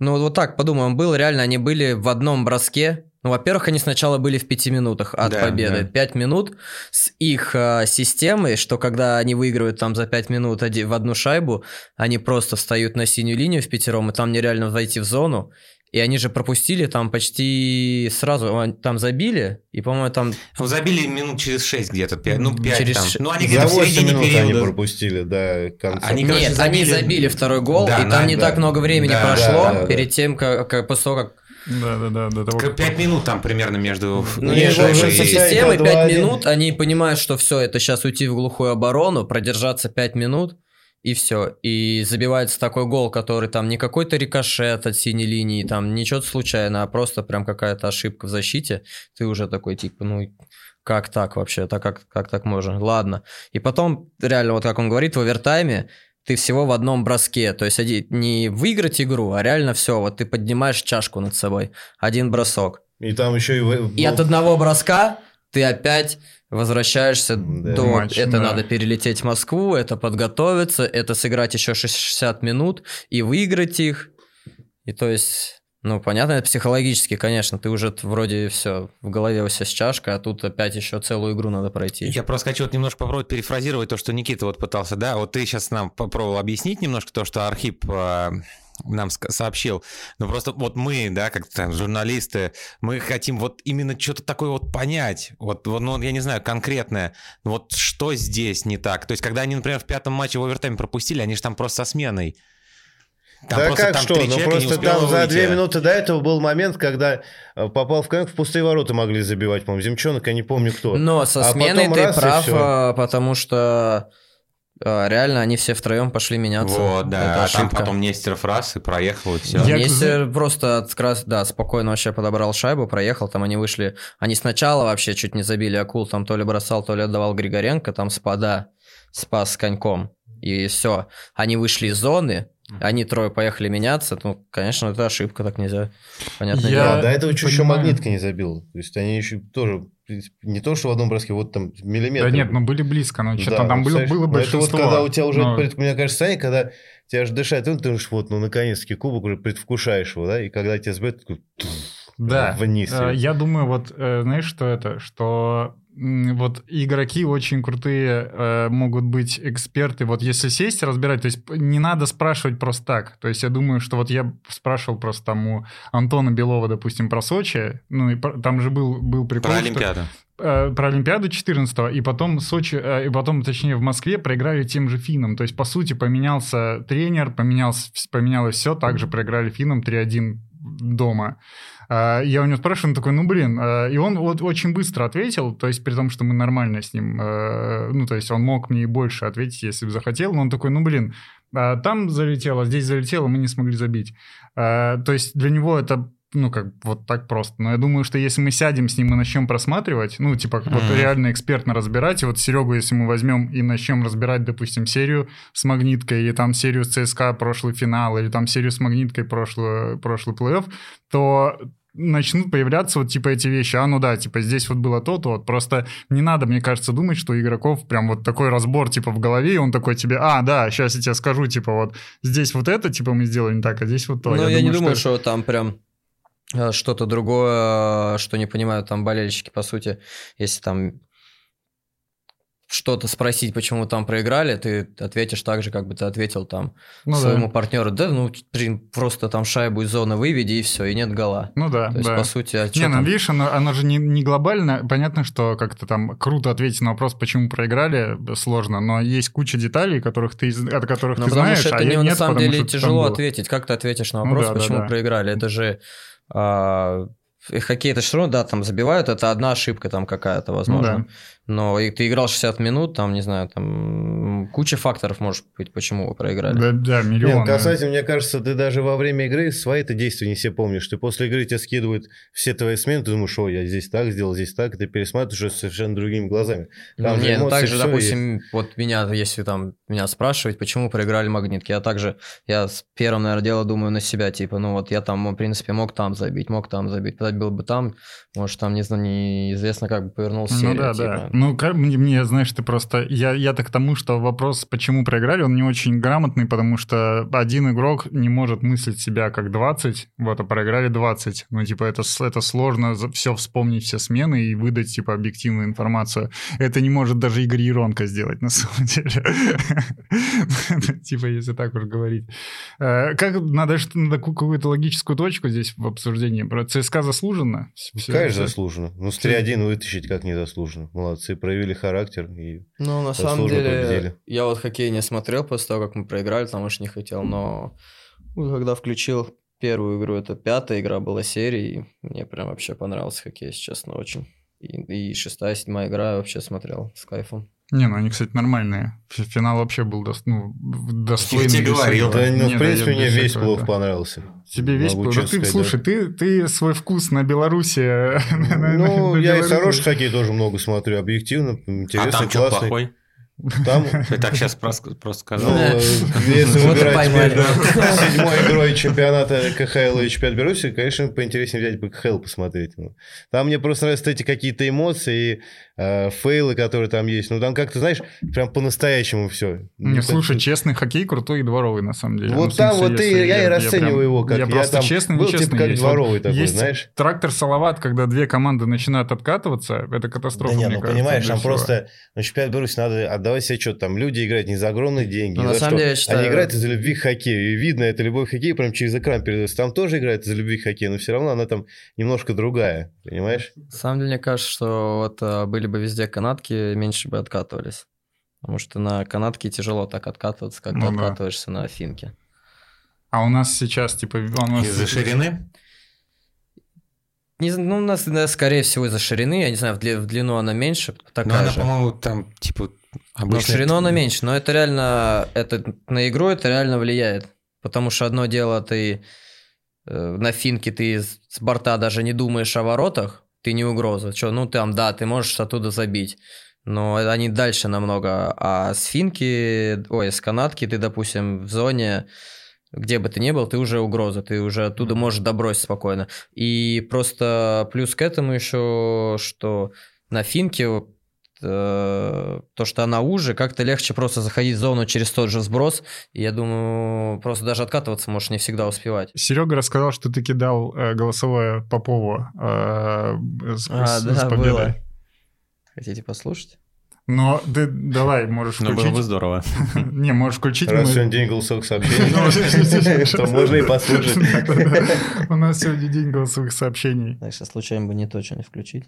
Ну вот так, подумай, он был реально, они были в одном броске. Ну, во-первых, они сначала были в пяти минутах от Да, победы. да. Пять минут с их э, системой, что когда они выигрывают там за пять минут в одну шайбу, они просто встают на синюю линию в пятером, и там нереально войти в зону. И они же пропустили там почти сразу, а, там забили, и, по-моему, там... Ну, забили минут через 6 где-то, пять, ну, 5 Через там. Ну, они где-то в 8 середине минут они периода. пропустили до конца. Они, короче, Нет, они забили- забили второй гол, Да, и там на- не да. так много времени Да, прошло да, да, да. перед тем, как, как после того, как Да, да, да, до того, как- 5 минут там примерно между... Ну, и же уже со системой это 5 2-1. минут, они понимают, что все, это сейчас уйти в глухую оборону, продержаться 5 минут, и все. И забивается такой гол, который там не какой-то рикошет от синей линии, там ничего случайно, а просто прям какая-то ошибка в защите. Ты уже такой, типа, ну, как так вообще? Так как, как так можно? Ладно. И потом, реально, вот как он говорит, в овертайме ты всего в одном броске. То есть не выиграть игру, а реально все. Вот ты поднимаешь чашку над собой. Один бросок. И там еще и... И от одного броска ты опять возвращаешься Да. до... Матч, это да. надо перелететь в Москву, это подготовиться, это сыграть еще 60 минут и выиграть их. И то есть... Ну, понятно, это психологически, конечно. Ты уже вроде все в голове у себя с чашкой, а тут опять еще целую игру надо пройти. Я просто хочу вот немножко попробовать перефразировать то, что Никита вот пытался, да, вот ты сейчас нам попробовал объяснить немножко то, что Архип э, нам сообщил, но просто вот мы, да, как там журналисты, мы хотим вот именно что-то такое вот понять, вот, вот, ну, я не знаю, конкретное, вот что здесь не так, то есть когда они, например, в пятом матче в овертайме пропустили, они же там просто со сменой. Там да просто как там что? три Ну просто там за выйти. две минуты до этого был момент, когда э, попал в конек, в пустые ворота могли забивать, по-моему, Земчонок, я не помню кто. Но со А сменой ты раз прав, а, потому что Реально, они все втроем пошли меняться. Вот, да. Это а там ошибка. потом Нестеров раз и проехал, и все. Я- Нестер просто от да, спокойно вообще подобрал шайбу, проехал, там они вышли, они сначала вообще чуть не забили акул, там то ли бросал, то ли отдавал Григоренко, там спада спас с коньком, и все. Они вышли из зоны, они трое поехали меняться, ну, конечно, это ошибка, так нельзя. Понятное Я- дело. Да, до этого чуть еще понимаю. магнитка не забил. То есть они еще тоже, принципе, не то, что в одном броске, вот там миллиметр. Да нет, ну были близко, но что-то Да, там было, было Но большинство. Это вот когда у тебя уже, но- пред- мне кажется, состояние, когда тебя аж дышать, ну, ты думаешь, вот, ну, наконец-таки кубок уже предвкушаешь его, да, и когда тебя сбьет, такой, Да. вниз. Э, Я думаю, вот, э, знаешь, что это? Что вот игроки очень крутые э, могут быть эксперты. Вот если сесть и разбирать, то есть не надо спрашивать просто так. То есть я думаю, что вот я спрашивал просто там у Антона Белова, допустим, про Сочи. Ну, и про- там же был, был прикол, Про что- Олимпиаду. э, про Олимпиаду 14 и потом Сочи, э, и потом, точнее, в Москве проиграли тем же финнам. То есть, по сути, поменялся тренер, поменялся, поменялось все, также проиграли финнам 3-1 дома. А, Я у него спрашиваю, он такой, ну, блин, э, и он вот очень быстро ответил, то есть при том, что мы нормально с ним, э, ну, то есть он мог мне и больше ответить, если бы захотел, но он такой, ну, блин, а, там залетело, здесь залетело, мы не смогли забить. А, То есть для него это ну, как вот так просто. Но я думаю, что если мы сядем с ним и начнем просматривать, ну, типа, вот Мгм. реально экспертно разбирать, и вот Серегу, если мы возьмем и начнем разбирать, допустим, серию с Магниткой, или там серию с ЦСКА прошлый финал, или там серию с Магниткой прошлый, прошлый плей-офф, то начнут появляться вот типа эти вещи. А, ну да, типа здесь вот было то-то. Вот. Просто не надо, мне кажется, думать, что у игроков прям вот такой разбор типа в голове, и он такой тебе, а, да, сейчас я тебе скажу, типа вот здесь вот это, типа мы сделали не так, а здесь вот то. Ну, я, не думаю, что... что там прям э, что-то другое, э, что не понимают там болельщики, по сути, если там что-то спросить, почему там проиграли, ты ответишь так же, как бы ты ответил там Ну да. своему партнеру, да, ну, блин, просто там шайбу из зоны выведи, и все, и нет гола. Ну да, То есть, да. по сути, а Не, ну видишь, оно, оно же не, не глобально. Понятно, что как-то там круто ответить на вопрос, почему проиграли, сложно, но есть куча деталей, которых ты, от которых Ну, ты потому знаешь, что а это я не, нет, на самом деле тяжело ответить. Как ты ответишь на Ну вопрос, да, да, почему да. проиграли? Это же а, хоккей это все равно, да, там забивают, это одна ошибка там какая-то, возможно. Ну да. Но и ты играл 60 минут, там, не знаю, там куча факторов может быть, почему вы проиграли. Да, да, миллион. ну, касательно, мне кажется, ты даже во время игры свои-то действия не все помнишь. Ты после игры тебе скидывают все твои смены, ты думаешь, о, я здесь так сделал, здесь так, и ты пересматриваешь уже совершенно другими глазами. Ну, Там же не, ну также, допустим, вот меня, если там меня спрашивать, почему проиграли магнитки, я также, я с первым, наверное, дело думаю на себя, типа, ну вот я там, в принципе, мог там забить, мог там забить, забил бы там, может, там, не знаю, неизвестно, как бы повернулся Ну серия, да, типа. да. Ну, как, мне, мне, знаешь, ты просто... Я, я-то к тому, что вопрос, почему проиграли, он не очень грамотный, потому что один игрок не может мыслить себя как 20, вот, а проиграли 20. Ну, типа, это, это сложно все вспомнить, все смены и выдать, типа, объективную информацию. Это не может даже Игорь Еронко сделать, на самом деле. Типа, если так уж говорить. Э, Как, надо какую-то логическую точку здесь в обсуждении. ЦСКА заслуженно? Всё- Конечно, заслуженно. Ну, с 3-1 вытащить как не заслуженно. Молодцы, проявили характер. И... Ну, на самом деле, победили. я вот хоккей не смотрел после того, как мы проиграли, потому что не хотел, но ну, когда включил первую игру, это пятая игра была серии, и мне прям вообще понравился хоккей, если честно, очень. И, и шестая, седьмая игра я вообще смотрел с кайфом. Не, ну они, кстати, нормальные. Фи- Финал вообще был дос- ну, достойный. тебе без говорил. Да, ну, Не, в принципе, я мне весь плов да. понравился. Тебе весь Могу плов. Ну, честно ты, сказать, слушай, ты, ты свой вкус на Беларуси... э, Ну, на я и хороший хоккей тоже много смотрю, объективно, А интересный, там что плохой? Там, Ты так сейчас просто просто ну, сказал. э, если выбирать между седьмой игрой чемпионата КХЛ и чемпионат Беларуси, конечно, поинтереснее взять бы КХЛ посмотреть. Ну, Там мне просто нравятся эти какие-то эмоции и э, фейлы, которые там есть. Ну, там как-то, знаешь, прям по-настоящему все. Не, слушай, честный хоккей крутой и дворовый, на самом деле. Вот Ну, там смысле, вот и если я и расцениваю прям- его как- Я я просто там честный, был нечестный типа как есть. дворовый такой, есть знаешь. трактор Салават, когда две команды начинают откатываться, это катастрофа, Да не, мне ну кажется, понимаешь, там всего. просто на чемпионат Беларуси надо отдавать себе отчет. Там люди играют не за огромные деньги. Ну, за самом что. деле, я считаю- Они играют из-за любви к хоккею. И видно, это любовь к хоккею прям через экран передается. Там тоже играют из-за любви к хоккею, но все равно она там немножко другая. Понимаешь? На самом деле, мне кажется, что вот а, были бы везде канатки, меньше бы откатывались. Потому что на канатке тяжело так откатываться, как Ну ты да. откатываешься на финке. А у нас сейчас, типа, у нас... Из-за ширины? Не, ну, у нас, да, скорее всего, из-за ширины, я не знаю, в, дли- в длину она меньше, Ну, такая она, же. по-моему, там, типа, Но в Обычно ширину это- оно меньше, но это реально, это на игру это реально влияет. Потому что одно дело, ты э, на финке ты с борта даже не думаешь о воротах, ты не угроза. Че, ну там, да, ты можешь оттуда забить. Но они дальше намного. А с финки, ой, с канатки ты, допустим, в зоне, где бы ты ни был, ты уже угроза, ты уже оттуда можешь добросить спокойно. И просто плюс к этому еще, что на финке э, то, что она уже, как-то легче просто заходить в зону через тот же сброс. И я думаю, просто даже откатываться можешь не всегда успевать. Серега рассказал, что ты кидал э, голосовое Попову э, с, А, с- да, с победой. было. Хотите послушать? Но ты давай, можешь Ну, было включить. бы здорово. Не, можешь включить. Раз сегодня день голосовых Ну, сообщений, то можно и послушать. У нас сегодня день голосовых сообщений. Так что случайно бы не то, что не включить.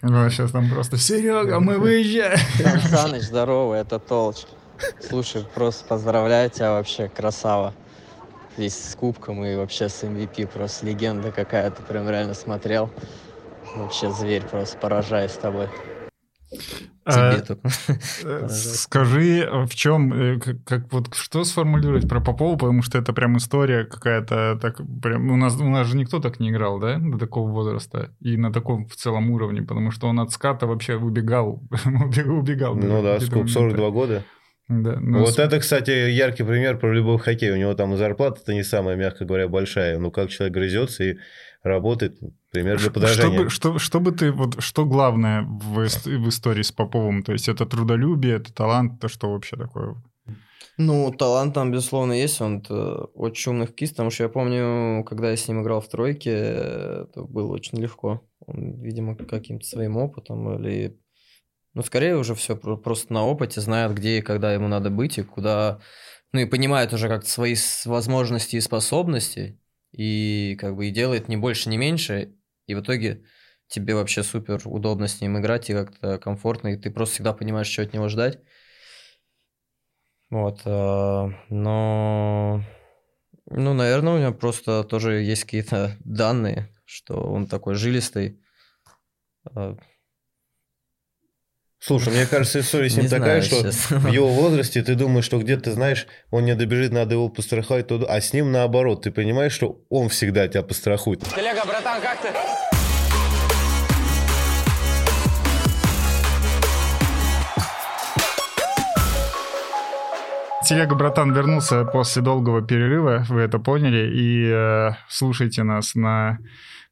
Ну, сейчас там просто Серега, мы выезжаем. Саныч, здорово, это Толч. Слушай, просто поздравляю тебя вообще, красава. Здесь с кубком и вообще с MVP, просто легенда какая-то, прям реально смотрел. Вообще зверь, просто поражаюсь тобой. Тебе Э, Скажи, э, в чем, э, как, как вот что сформулировать про Попова, потому что это прям история какая-то, так прям у нас у нас же никто так не играл, да, до такого возраста и на таком в целом уровне, потому что он от ската вообще убегал, убегал. Ну да, сколько, 42 года. Да, ну, Вот с- это, кстати, яркий пример про любой хоккей. У него там зарплата-то не самая, мягко говоря, большая. Ну, как человек грызется и работает, пример для подражания. Что что, что бы ты, вот что главное в, в истории с Поповым? То есть это трудолюбие, это талант, это что вообще такое? Ну, талант там, безусловно, есть. Он очень умный хоккеист, потому что я помню, когда я с ним играл в тройке, это было очень легко. Он, видимо, каким-то своим опытом или... Ну, скорее уже все просто на опыте, знает, где и когда ему надо быть, и куда... Ну, и понимает уже как свои возможности и способности, и как бы и делает не больше, не меньше, и в итоге тебе вообще супер удобно с ним играть, и как-то комфортно, и ты просто всегда понимаешь, что от него ждать. Вот, э, но, ну, наверное, у него просто тоже есть какие-то данные, что он такой жилистый. Слушай, мне кажется, история с ним Не такая, знаю, что честно. в его возрасте ты думаешь, что где-то, знаешь, он не добежит, надо его постраховать туда, а с ним наоборот, ты понимаешь, что он всегда тебя пострахует. Телега, братан, как ты? Телега, братан, вернулся после долгого перерыва, вы это поняли, и э, слушайте нас на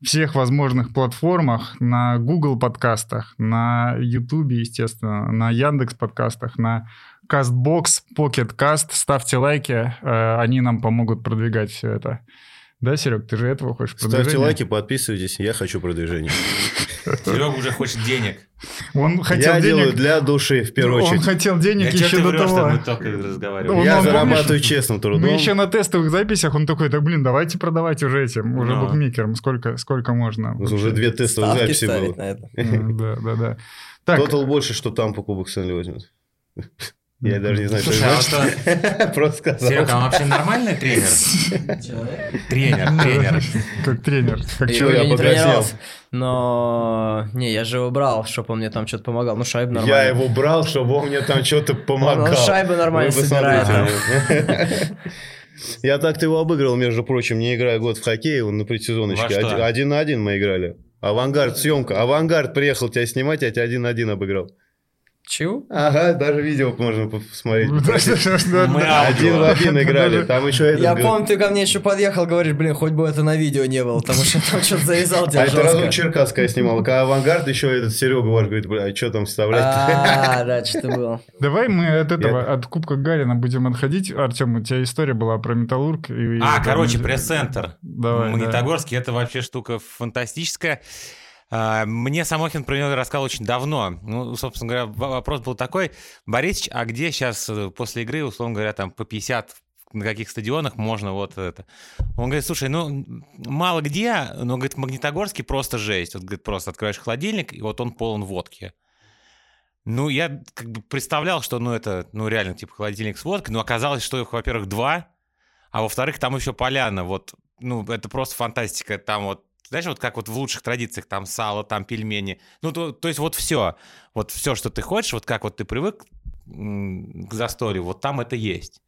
всех возможных платформах, на Google подкастах, на YouTube, естественно, на Яндекс подкастах, на CastBox, Pocket Cast. Ставьте лайки, э, они нам помогут продвигать все это. Да, Серег, ты же этого хочешь Ставьте продвижения? лайки, подписывайтесь, я хочу продвижения. Серега уже хочет денег. Он хотел Я денег. делаю для души, в первую Он очередь. хотел денег чё еще до врёшь, того. мы только разговаривали. Он- Я он, зарабатываю помнишь, честным трудом. Мы еще на тестовых записях, он такой, так, блин, давайте продавать уже этим, уже Да. букмекерам, сколько, сколько можно. Уже две тестовые ставки записи было. Да, да, да. Так, Тотал больше, что там по Кубок Стэнли возьмет. Я даже не знаю, что Слушай, а это значит. Просто сказал. Серега, а он вообще нормальный тренер? Тренер, тренер. как тренер. Как человек. я не тренировался. Но не, я же его брал, чтобы он мне там что-то помогал. Ну, шайбы нормально. Я его брал, чтобы он мне там что-то помогал. Он шайбы нормально собирает. Я так-то его обыграл, между прочим, не играя год в хоккей, он на предсезоночке. Что? Один на один мы играли. Авангард, съемка. Авангард приехал тебя снимать, я тебя один на один обыграл. Чего? Ага, даже видео можно посмотреть. Да, Мы. Один в один играли. Там еще этот... Я помню, ты ко мне еще подъехал, говоришь, блин, хоть бы это на видео не было, потому что там что-то завязал А тебя это разок. Черкасская снимал. Когда авангард еще этот Серега ваш говорит, бля, а что там вставлять? А, да, что-то было. Давай мы от этого, от Кубка Гарина будем отходить. Артем, у тебя история была про Металлург. А, короче, пресс-центр. Магнитогорский, это вообще штука фантастическая. А, Мне Самохин про него рассказал очень давно. Ну, собственно говоря, вопрос был такой. Борисович, а где сейчас после игры, условно говоря, там по 50 на каких стадионах можно вот это? Он говорит, слушай, ну, мало где, но, говорит, в Магнитогорске просто жесть. Вот, говорит, просто открываешь холодильник, и вот он полон водки. Ну, я как бы представлял, что, ну, это, ну, реально, типа, холодильник с водкой, но оказалось, что их, во-первых, два, а во-вторых, там еще поляна, вот, ну, это просто фантастика, там вот, знаешь, вот как вот в лучших традициях, там сало, там пельмени, ну, то, то есть вот все, вот все, что ты хочешь, вот как вот ты привык, к застолью, вот там это есть.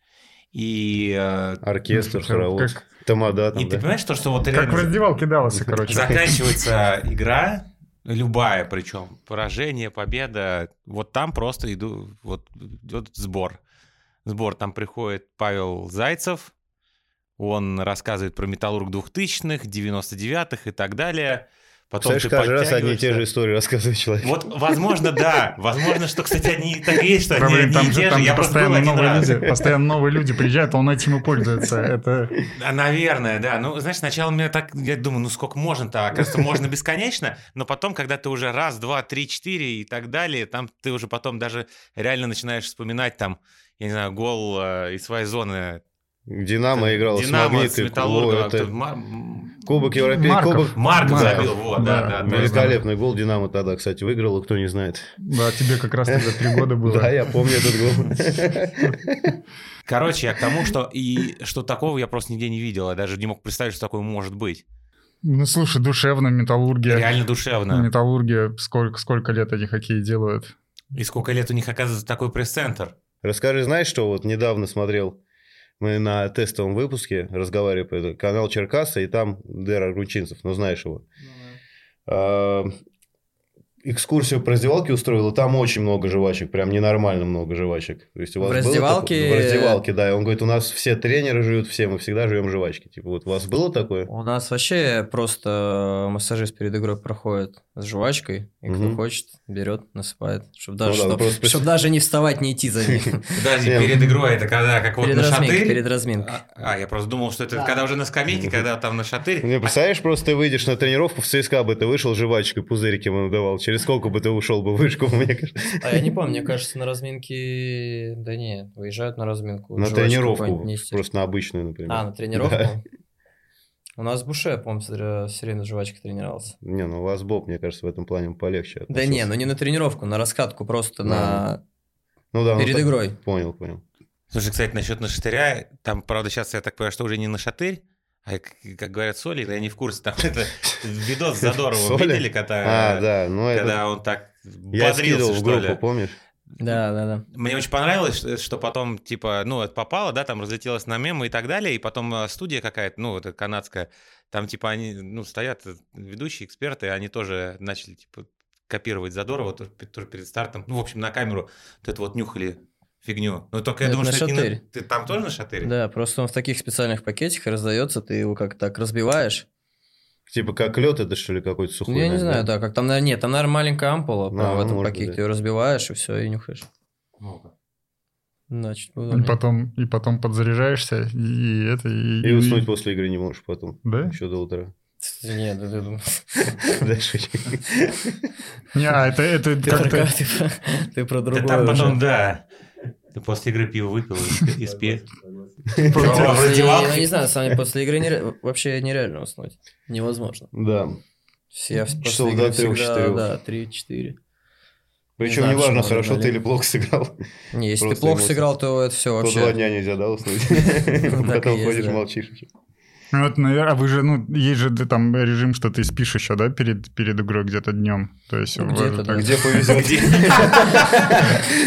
И, э, Оркестр, Как- хоровод, тамада там, и ты да. понимаешь, то, что вот Как в реально раздевалке Далласа, короче. заканчивается игра, любая причем, поражение, победа, вот там просто иду, вот идет сбор. Сбор, там приходит Павел Зайцев, он рассказывает про Металлург 2000-х, 99-х и так далее. Потом Представляешь, ты каждый раз одни и те же истории рассказывает человек. Вот, возможно, да. Возможно, что, кстати, они так и есть, что они Проблем, там и же, те там же. Я постоянно новые люди, постоянно новые люди приезжают, он этим и пользуется. Это А, Наверное, да. Ну, знаешь, сначала мне так, я думаю, ну сколько можно-то? Оказывается, можно бесконечно, но потом, когда ты уже раз, два, три, четыре и так далее, там ты уже потом даже реально начинаешь вспоминать там, я не знаю, гол э, из своей зоны. Динамо играл с Динамо с. Металлургом. Это Кубок Европейский, Марков. Кубок... Марк Марков. забил, вот, да, Да, да. Великолепный гол Динамо тогда, кстати, выиграл, кто не знает. да, тебе как раз тогда три года было. Да, я помню этот гол. Короче, я к тому, что и что такого я просто нигде не видел. Я даже не мог представить, что такое может быть. Ну, слушай, душевно, металлургия. Реально душевно. Металлургия, сколько, сколько лет эти хоккей делают? И сколько лет у них оказывается такой пресс-центр. Расскажи, знаешь, что вот недавно смотрел, мы на тестовом выпуске разговаривали по этому, канал Черкаса, и там Дера Ручинцев, ну знаешь его. А, Экскурсию по раздевалке устроил, и там очень много жвачек, прям ненормально много жвачек. То есть у В вас было раздевалке? такое? В раздевалке, да. И он говорит, у нас все тренеры жуют, все мы всегда жуем жвачки. Типа вот у вас было такое? У нас вообще просто массажист перед игрой проходит с жвачкой, и кто Мгм. хочет, берет, насыпает, чтобы даже, Ну да, ну чтоб- просто чтоб даже не вставать, не идти за ним. Подожди, перед игрой это когда, как вот на шатырь? перед разминкой. А, а, я просто думал, что это когда уже на скамейке, когда там на шатырь. Не, представляешь, просто ты выйдешь на тренировку в ЦСКА бы ты вышел жвачкой, пузырики ему надавал. Через сколько бы ты ушел бы в вышку, мне кажется. А я не помню, мне кажется, на разминке... Да нет, выезжают на разминку. На тренировку, просто на обычную, например. А, на тренировку? Да. У нас Буше, я помню, все время с жвачкой тренировался. Не, ну у вас Боб, мне кажется, в этом плане полегче. Да не, ну не на тренировку, на раскатку, просто на... Ну да, ну перед игрой. Понял, понял. Слушай, кстати, насчет нашатыря, там, правда, сейчас я так понимаю, что уже не на шатырь, а как, говорят, соли, я не в курсе. Там это видос Задорова видели, когда, А, да, ну это... когда он так Я бодрился, скидывал в группу, ли. помнишь? Да, да, да. Мне очень понравилось, что- что потом, типа, ну, это попало, да, там разлетелось на мемы и так далее, и потом э, студия какая-то, ну, это канадская, там, типа, они, ну, стоят ведущие, эксперты, они тоже начали, типа, копировать Задорова тоже, тоже перед стартом. Ну, в общем, на камеру вот это вот нюхали фигню. Ну, только я Это думаю, на что это не шатырь. Ты там тоже на шатыре? Да, просто он в таких специальных пакетиках раздается, ты его как так разбиваешь. Типа как лед это что ли какой-то сухой? Ну, я не наверное, знаю, да, как там, наверное, нет, там, наверное, маленькая ампула А, в этом быть, пакете, да. ее разбиваешь, и все, и нюхаешь. Значит, И потом, и потом подзаряжаешься, и это... И, И уснуть после игры не можешь потом. Да? Еще до утра. Нет, да, да, Дальше. Не, а это, это ты, про, как-то... ты, про, другое там потом, да. Ты после игры пиво выпил и, спи. Ну, не знаю, сами после игры вообще нереально уснуть. Невозможно. Да. Все- Я после Часов игры до трех, всегда, да, 3-4. Причем знаю, неважно, хорошо ты или плохо сыграл. Не, если ты плохо сыграл, то это все вообще... два дня нельзя, да, уснуть? Так Потом ходишь, молчишь. Ну, вот, наверное, а вы же, ну, есть же там режим, что ты спишь еще, да, перед, перед игрой где-то днем. То есть, Ну, где-то, да. Где повезет?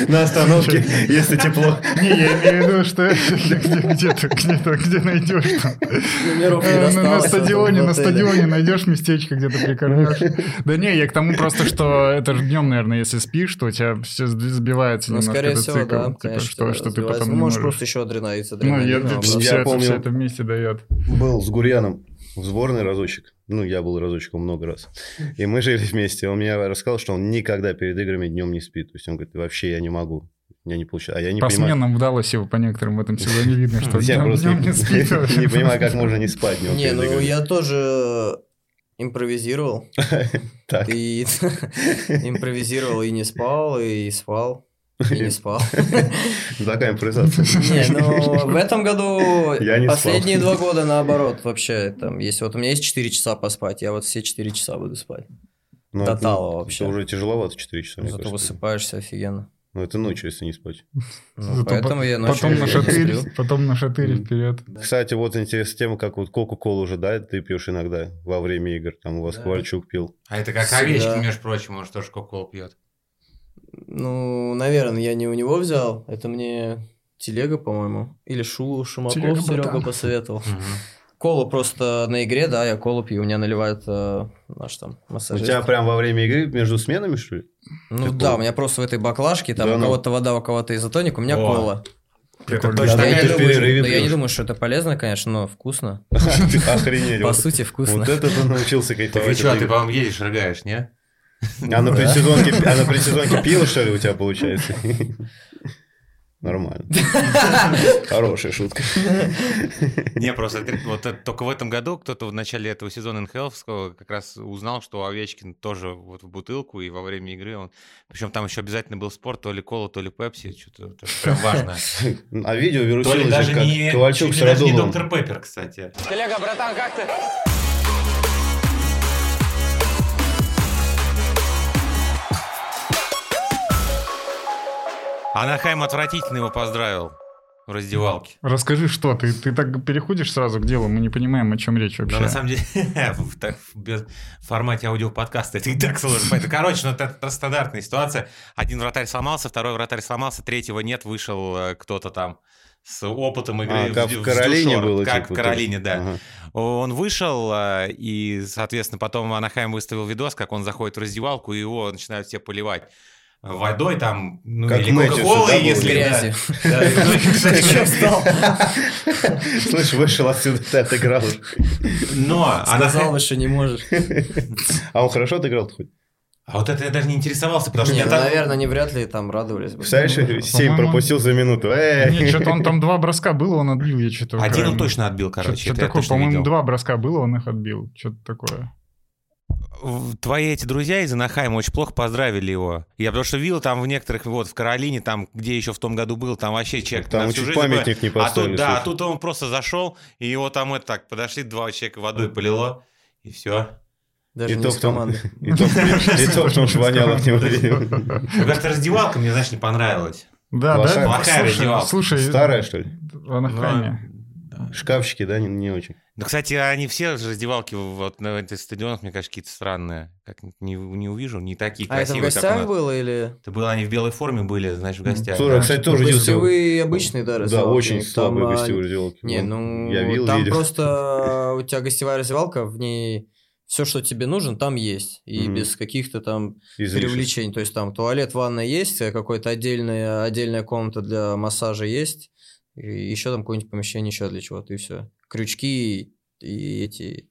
На остановке, если тепло. Не, я имею в виду, что где- где-то, где-то, где найдешь там. На стадионе, на стадионе найдешь местечко, где-то прикорнешь. Да не, я к тому просто, что это же днем, наверное, если спишь, то у тебя все сбивается Ну, немножко скорее этот всего, цикл. да, Типа, конечно, что, что ты потом Ну, не можешь можешь. просто еще адреналин, Ну, я, помню- все это вместе дает. Был с Гурьяном в сборной разочек. Ну, я был разочком много раз. И мы жили вместе. Он мне рассказал, что он никогда перед играми днем не спит. То есть он говорит, вообще я не могу. Меня не получается. А я не По понимаю. сменам в Далласе его по некоторым в этом сезоне видно, что Я днем, просто не спит. не понимаю, как можно не спать Не, ну я тоже импровизировал. Так. И импровизировал и не спал, и спал, и не спал. Такая импровизация. Не, ну в этом году последние два года наоборот вообще там есть. Вот у меня есть 4 часа поспать, я вот все 4 часа буду спать. Ну, это- тала это вообще. уже тяжеловато 4 часа, мне Зато кажется. высыпаешься офигенно. Ну, это ночью, если не спать. Ну, Зато поэтому по- я ночью Потом на шатырь, потом на шатырь Мгм. вперед. Кстати, вот интересная тема, как вот Кока-Колу уже, да, ты пьешь иногда во время игр. Там у вас Да. Ковальчук пил. А это как Всегда. овечки, между прочим, он же тоже кока-колу пьет. Ну, наверное, я не у него взял. Это мне телега, по-моему. Или Шу, Шумаков Телега, Серега посоветовал. Колу просто на игре, да, я колу пью. У меня наливают э, наш там У массажист. тебя прям во время игры между сменами, что ли? Ну Ты да, кола? у меня просто в этой баклажке, там Да у ну. кого-то вода, у кого-то изотоник, у меня О. кола. Да, точно ну, я, ты думаю, да я не думаю, что это полезно, конечно, но вкусно. Охренеть. По сути, вкусно. Вот это ты научился кайфовать. что, от ты, по-моему, едешь, рыгаешь, не? А на предсезонке, а на предсезонке пиво, что ли, у тебя получается? Нормально. Хорошая шутка. Не, просто вот это только в этом году кто-то в начале этого сезона НХЛ как раз узнал, что Овечкин тоже вот в бутылку, и во время игры он... Причем там еще обязательно был спорт, то ли кола, то ли пепси, что-то прям важно. А видео То ли вирусилось как не, Ковальчук с ли даже не доктор Пеппер, кстати. Телега, братан, как ты? Анахайм отвратительно его поздравил в раздевалке. Расскажи, что ты, ты так переходишь сразу к делу, мы не понимаем, о чем речь вообще. Но на самом деле, в, формате аудиоподкаста это и так сложно. понять. Короче, ну это, это стандартная ситуация. Один вратарь сломался, второй вратарь сломался, третьего нет, вышел э, кто-то там с опытом игры. А, как в, в Каролине Дюшор. было. Как типа, в Каролине, да. Ага. Он вышел, э, и, соответственно, потом Анахайм выставил видос, как он заходит в раздевалку, и его начинают все поливать водой там, ну, Как или кока-колой, если... Грязи. Да, ну, встал? Слышь, вышел отсюда, ты отыграл. Но Сказал, Анахайм- что не можешь. А он хорошо отыграл хоть? А вот это я даже не интересовался, потому что Не, я ну, там- наверное, они вряд ли там радовались бы. Представляешь, 7 По-моему, пропустил за минуту. Э. Нет, что-то он там два броска было, он отбил, я что-то... Один он точно отбил, короче. Что-то такое, по-моему, два броска было, он их отбил. Что-то такое. В- Твои эти друзья из Анахайма очень плохо поздравили его. Я потому что видел там в некоторых, вот в Каролине, там, где еще в том году был, там вообще человек Там на всю чуть жизнь памятник не такой. А поставили. тут, да, а тут он просто зашел, и его там это так, подошли два человека водой полило, и все. Даже И не то в том- команды. И то, и то, потому что воняло от него. Как-то раздевалка мне, знаешь, не понравилась. Да, да? плохая Слушай, раздевалка. Слушай, Старая, что ли? в Анахайме. Шкафчики, да, не, не очень. Ну, кстати, они все раздевалки вот на этих стадионах, мне кажется, какие-то странные. Как не, не увижу, не такие А это в красивые, как у гостях нас. было или... Это было, они в белой форме были, знаешь, в гостях. Слушай, да. кстати, тоже. Гостевые обычные, да, Да, раздевалки. очень Там, слабые а, гостевые раздевалки. Не, Вон, ну, Я видел, там видел. просто у тебя гостевая раздевалка, в ней все, что тебе нужно, там есть. И Мгм. без каких-то там Излишеств. привлечений. То есть там туалет, ванна есть, э, какая-то отдельная, отдельная комната для массажа есть. И еще там какое-нибудь помещение еще для чего-то, и все. Крючки и эти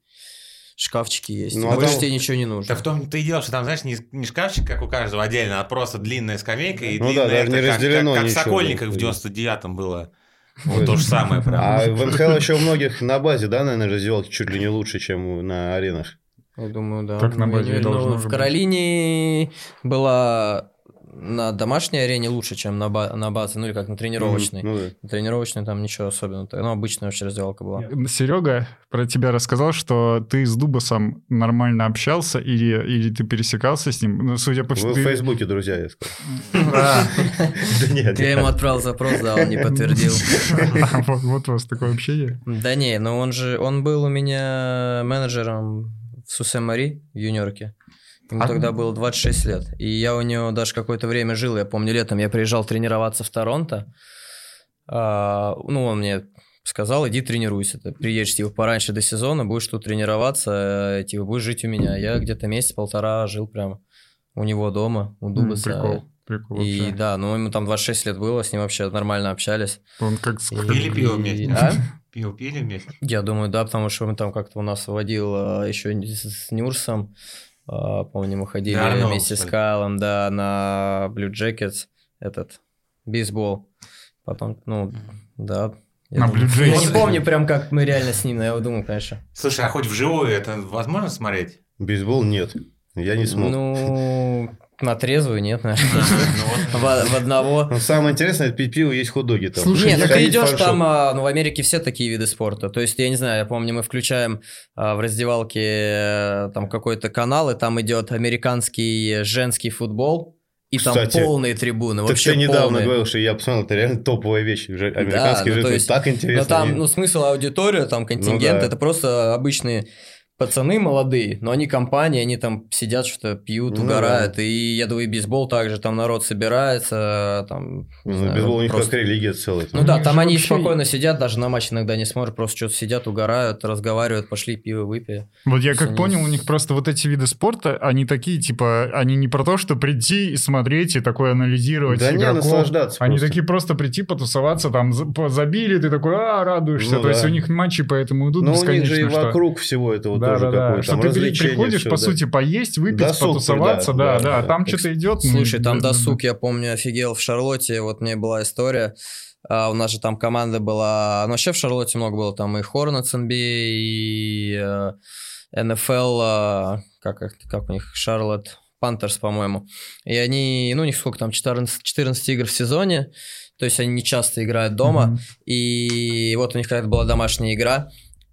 шкафчики есть. Ну, а Больше там- тебе ничего не нужно. Да в том-то и дело, что там, знаешь, не, не шкафчик, как у каждого отдельно, а просто длинная скамейка и Ну да, длинная, даже не как- разделено как, как в ничего, Сокольниках в да. 99-м было. Вот то же самое прям. А в НХЛ еще у многих на базе, да, наверное, раздевалки чуть ли не лучше, чем на аренах. Я думаю, да. Так на Ну, базе должно в. Каролине была на домашней арене лучше, чем на, ба- на базе, ну или как на тренировочной. Мгм, ну да. Тренировочной там ничего особенного. Ну, обычная вообще раздевалка была. Серега про тебя рассказал, что ты с Дубасом нормально общался или, или ты пересекался с ним. Ну, судя по Вы всему... в ты- Фейсбуке, друзья, я сказал. Да нет, Я ему отправил запрос, да, он не подтвердил. а, вот- Вот у вас такое общение. Да не, но он же, он был у меня менеджером в Сусе-Мари, в юниорке. Ему А- тогда было 26 лет. И я у него даже какое-то время жил. Я помню, летом я приезжал тренироваться в Торонто. А, ну, он мне сказал, иди тренируйся. Ты приедешь, типа, пораньше до сезона, будешь тут тренироваться, э, типа, будешь жить у меня. Я где-то месяц-полтора жил прям у него дома, у Дубаса. Прикол. Прикол И вообще. да, ну ему там 26 лет было, с ним вообще нормально общались. Он как... с- И- Пили пиво вместе? А? Пиво пили вместе? Я думаю, да, потому что он там как-то у нас водил а, еще с, с Нюрсом. А, помню, мы ходили Да, вместе с? Кайлом, да, на Blue Jackets, этот, бейсбол. Потом, ну, да. Я, На думаю- Blue я не помню прям, как мы реально с ним, но я думаю, конечно. Слушай, а хоть вживую это возможно смотреть? Бейсбол нет. Я не смог. Ну, на трезвую нет, наверное. В, одного. Но самое интересное, это пить пиво, есть хот-доги там. Слушай, Нет, ну ты в идешь там, а, ну в Америке все такие виды спорта. То есть, я не знаю, я помню, мы включаем а, в раздевалке э, там какой-то канал, и там идет американский женский футбол, и Кстати, там полные трибуны, Так вообще ты недавно полные. говорил, что я посмотрел, это реально топовая вещь. Же- Американский ну, это есть- так Но интересно. там, И- ну, смысл аудитория, там контингент, Ну да. это просто обычные пацаны молодые, но они компания, они там сидят, что-то пьют, Ну угорают. И я думаю, и бейсбол также, там народ собирается, там... не Ну, знаю, бейсбол у них просто- как религия целая. Ну да, там они вообще- спокойно сидят, даже на матч иногда не смотрят, просто что-то сидят, угорают, разговаривают, пошли пиво выпили. Вот я как Они понял, у них просто вот эти виды спорта, они такие, типа, они не про то, что прийти и смотреть, и такое анализировать Да не, игроков. наслаждаться Они просто. такие просто прийти, потусоваться, там забили, ты такой, а, радуешься. Ну То есть да. у них матчи поэтому идут Но Ну, у них бесконечно. же и что- вокруг всего этого Да, тоже да, да. какое-то Что там ты приходишь, всё, по да. сути, поесть, выпить, Досуг, потусоваться, да, да, да, да, да. там что-то идет. ну, Слушай, там да, да, досуг, я помню, офигел в Шарлотте, вот мне была история, А, у нас же там команда была, ну вообще в Шарлотте много было, там и Hornets NBA, и э, NFL, э, как, их- как у них, Шарлотт Пантерс, по-моему. И они, ну у них сколько там, 14, 14 игр в сезоне, то есть они не часто играют дома, Мгм. и вот у них какая-то была домашняя игра,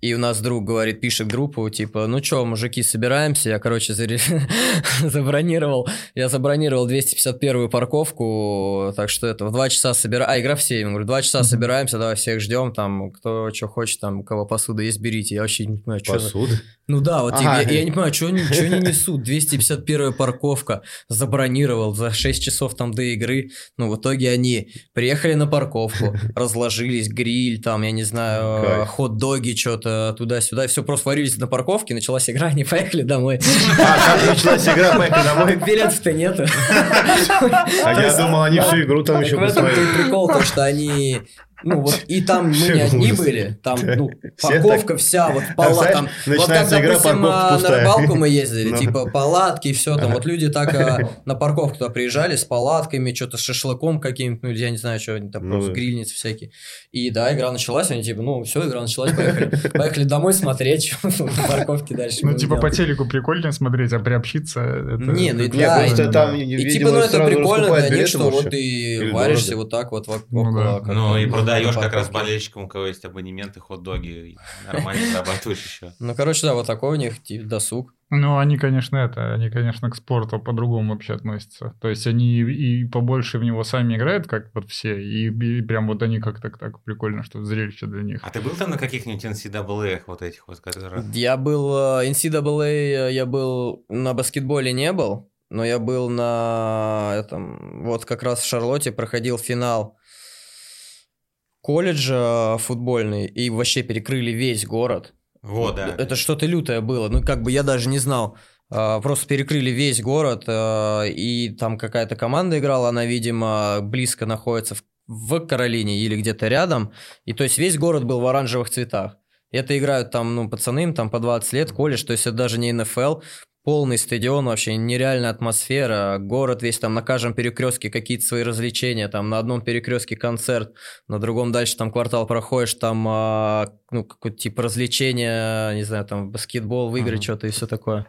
и у нас друг говорит, пишет группу, типа, ну чё, мужики, собираемся. Я, короче, забронировал, я забронировал 251-ю парковку, так что это в 2 часа собираем. А, игра в 7, говорю, 2 часа собираемся, давай всех ждем, там, кто что хочет, там, у кого посуда есть, берите. Я вообще не понимаю, что... Посуда. Ну да, вот я, я не понимаю, что они, несут. 251-я парковка, забронировал за 6 часов там до игры. Ну, в итоге они приехали на парковку, разложились, гриль, там, я не знаю, хот-доги, что-то туда-сюда. Все просто варились на парковке, началась игра, они поехали домой. А как началась игра, поехали домой? Билетов-то нету. А я думал, они всю игру там еще в этом посмотрели. и прикол, то, что они... Ну вот, и там мы не одни были, там, ну, парковка вся, вот знаешь, там, вот как, допустим, а, на рыбалку мы ездили, Ну. типа, палатки и все, там, вот люди так а, на парковку туда приезжали с палатками, что-то с шашлыком каким-то, ну, я не знаю, что они там, Ну просто грильницы всякие. И да, игра началась, они типа, ну, все, игра началась, поехали, поехали домой смотреть, что на парковке дальше Ну, типа по телеку прикольно смотреть, а приобщиться... Не, ну да, и- там, И видимо, типа, ну это прикольно для них, что вот ты варишься вот так вот вокруг. Ну Ну и бы, продаешь на как раз болельщикам, у кого есть абонементы, хот-доги, нормально зарабатываешь еще. Ну, короче, да, вот такой у них типа, досуг. Ну, они, конечно, это, они, конечно, к спорту по-другому вообще относятся. То есть они и побольше в него сами играют, как вот все, и, и прям вот они как-то так прикольно, что зрелище для них. А ты был там на каких-нибудь NCAA вот этих вот, которые... Я был э, NCAA, я был на баскетболе не был, но я был на этом, вот как раз в Шарлотте проходил финал колледжа футбольный, и вообще перекрыли весь город. Вот, да. Это что-то лютое было. Ну, как бы я даже не знал. А, Просто перекрыли весь город, а, и там какая-то команда играла, она, видимо, близко находится в, Каролине или где-то рядом. И то есть весь город был в оранжевых цветах. Это играют там, ну, пацаны, им там по 20 лет, колледж, то есть это даже не НФЛ, полный стадион, вообще нереальная атмосфера, город весь там на каждом перекрестке какие-то свои развлечения, там на одном перекрестке концерт, на другом дальше там квартал проходишь, там, а, ну, какой-то типа развлечения, не знаю, там баскетбол, выиграть Мгм. что-то и все такое.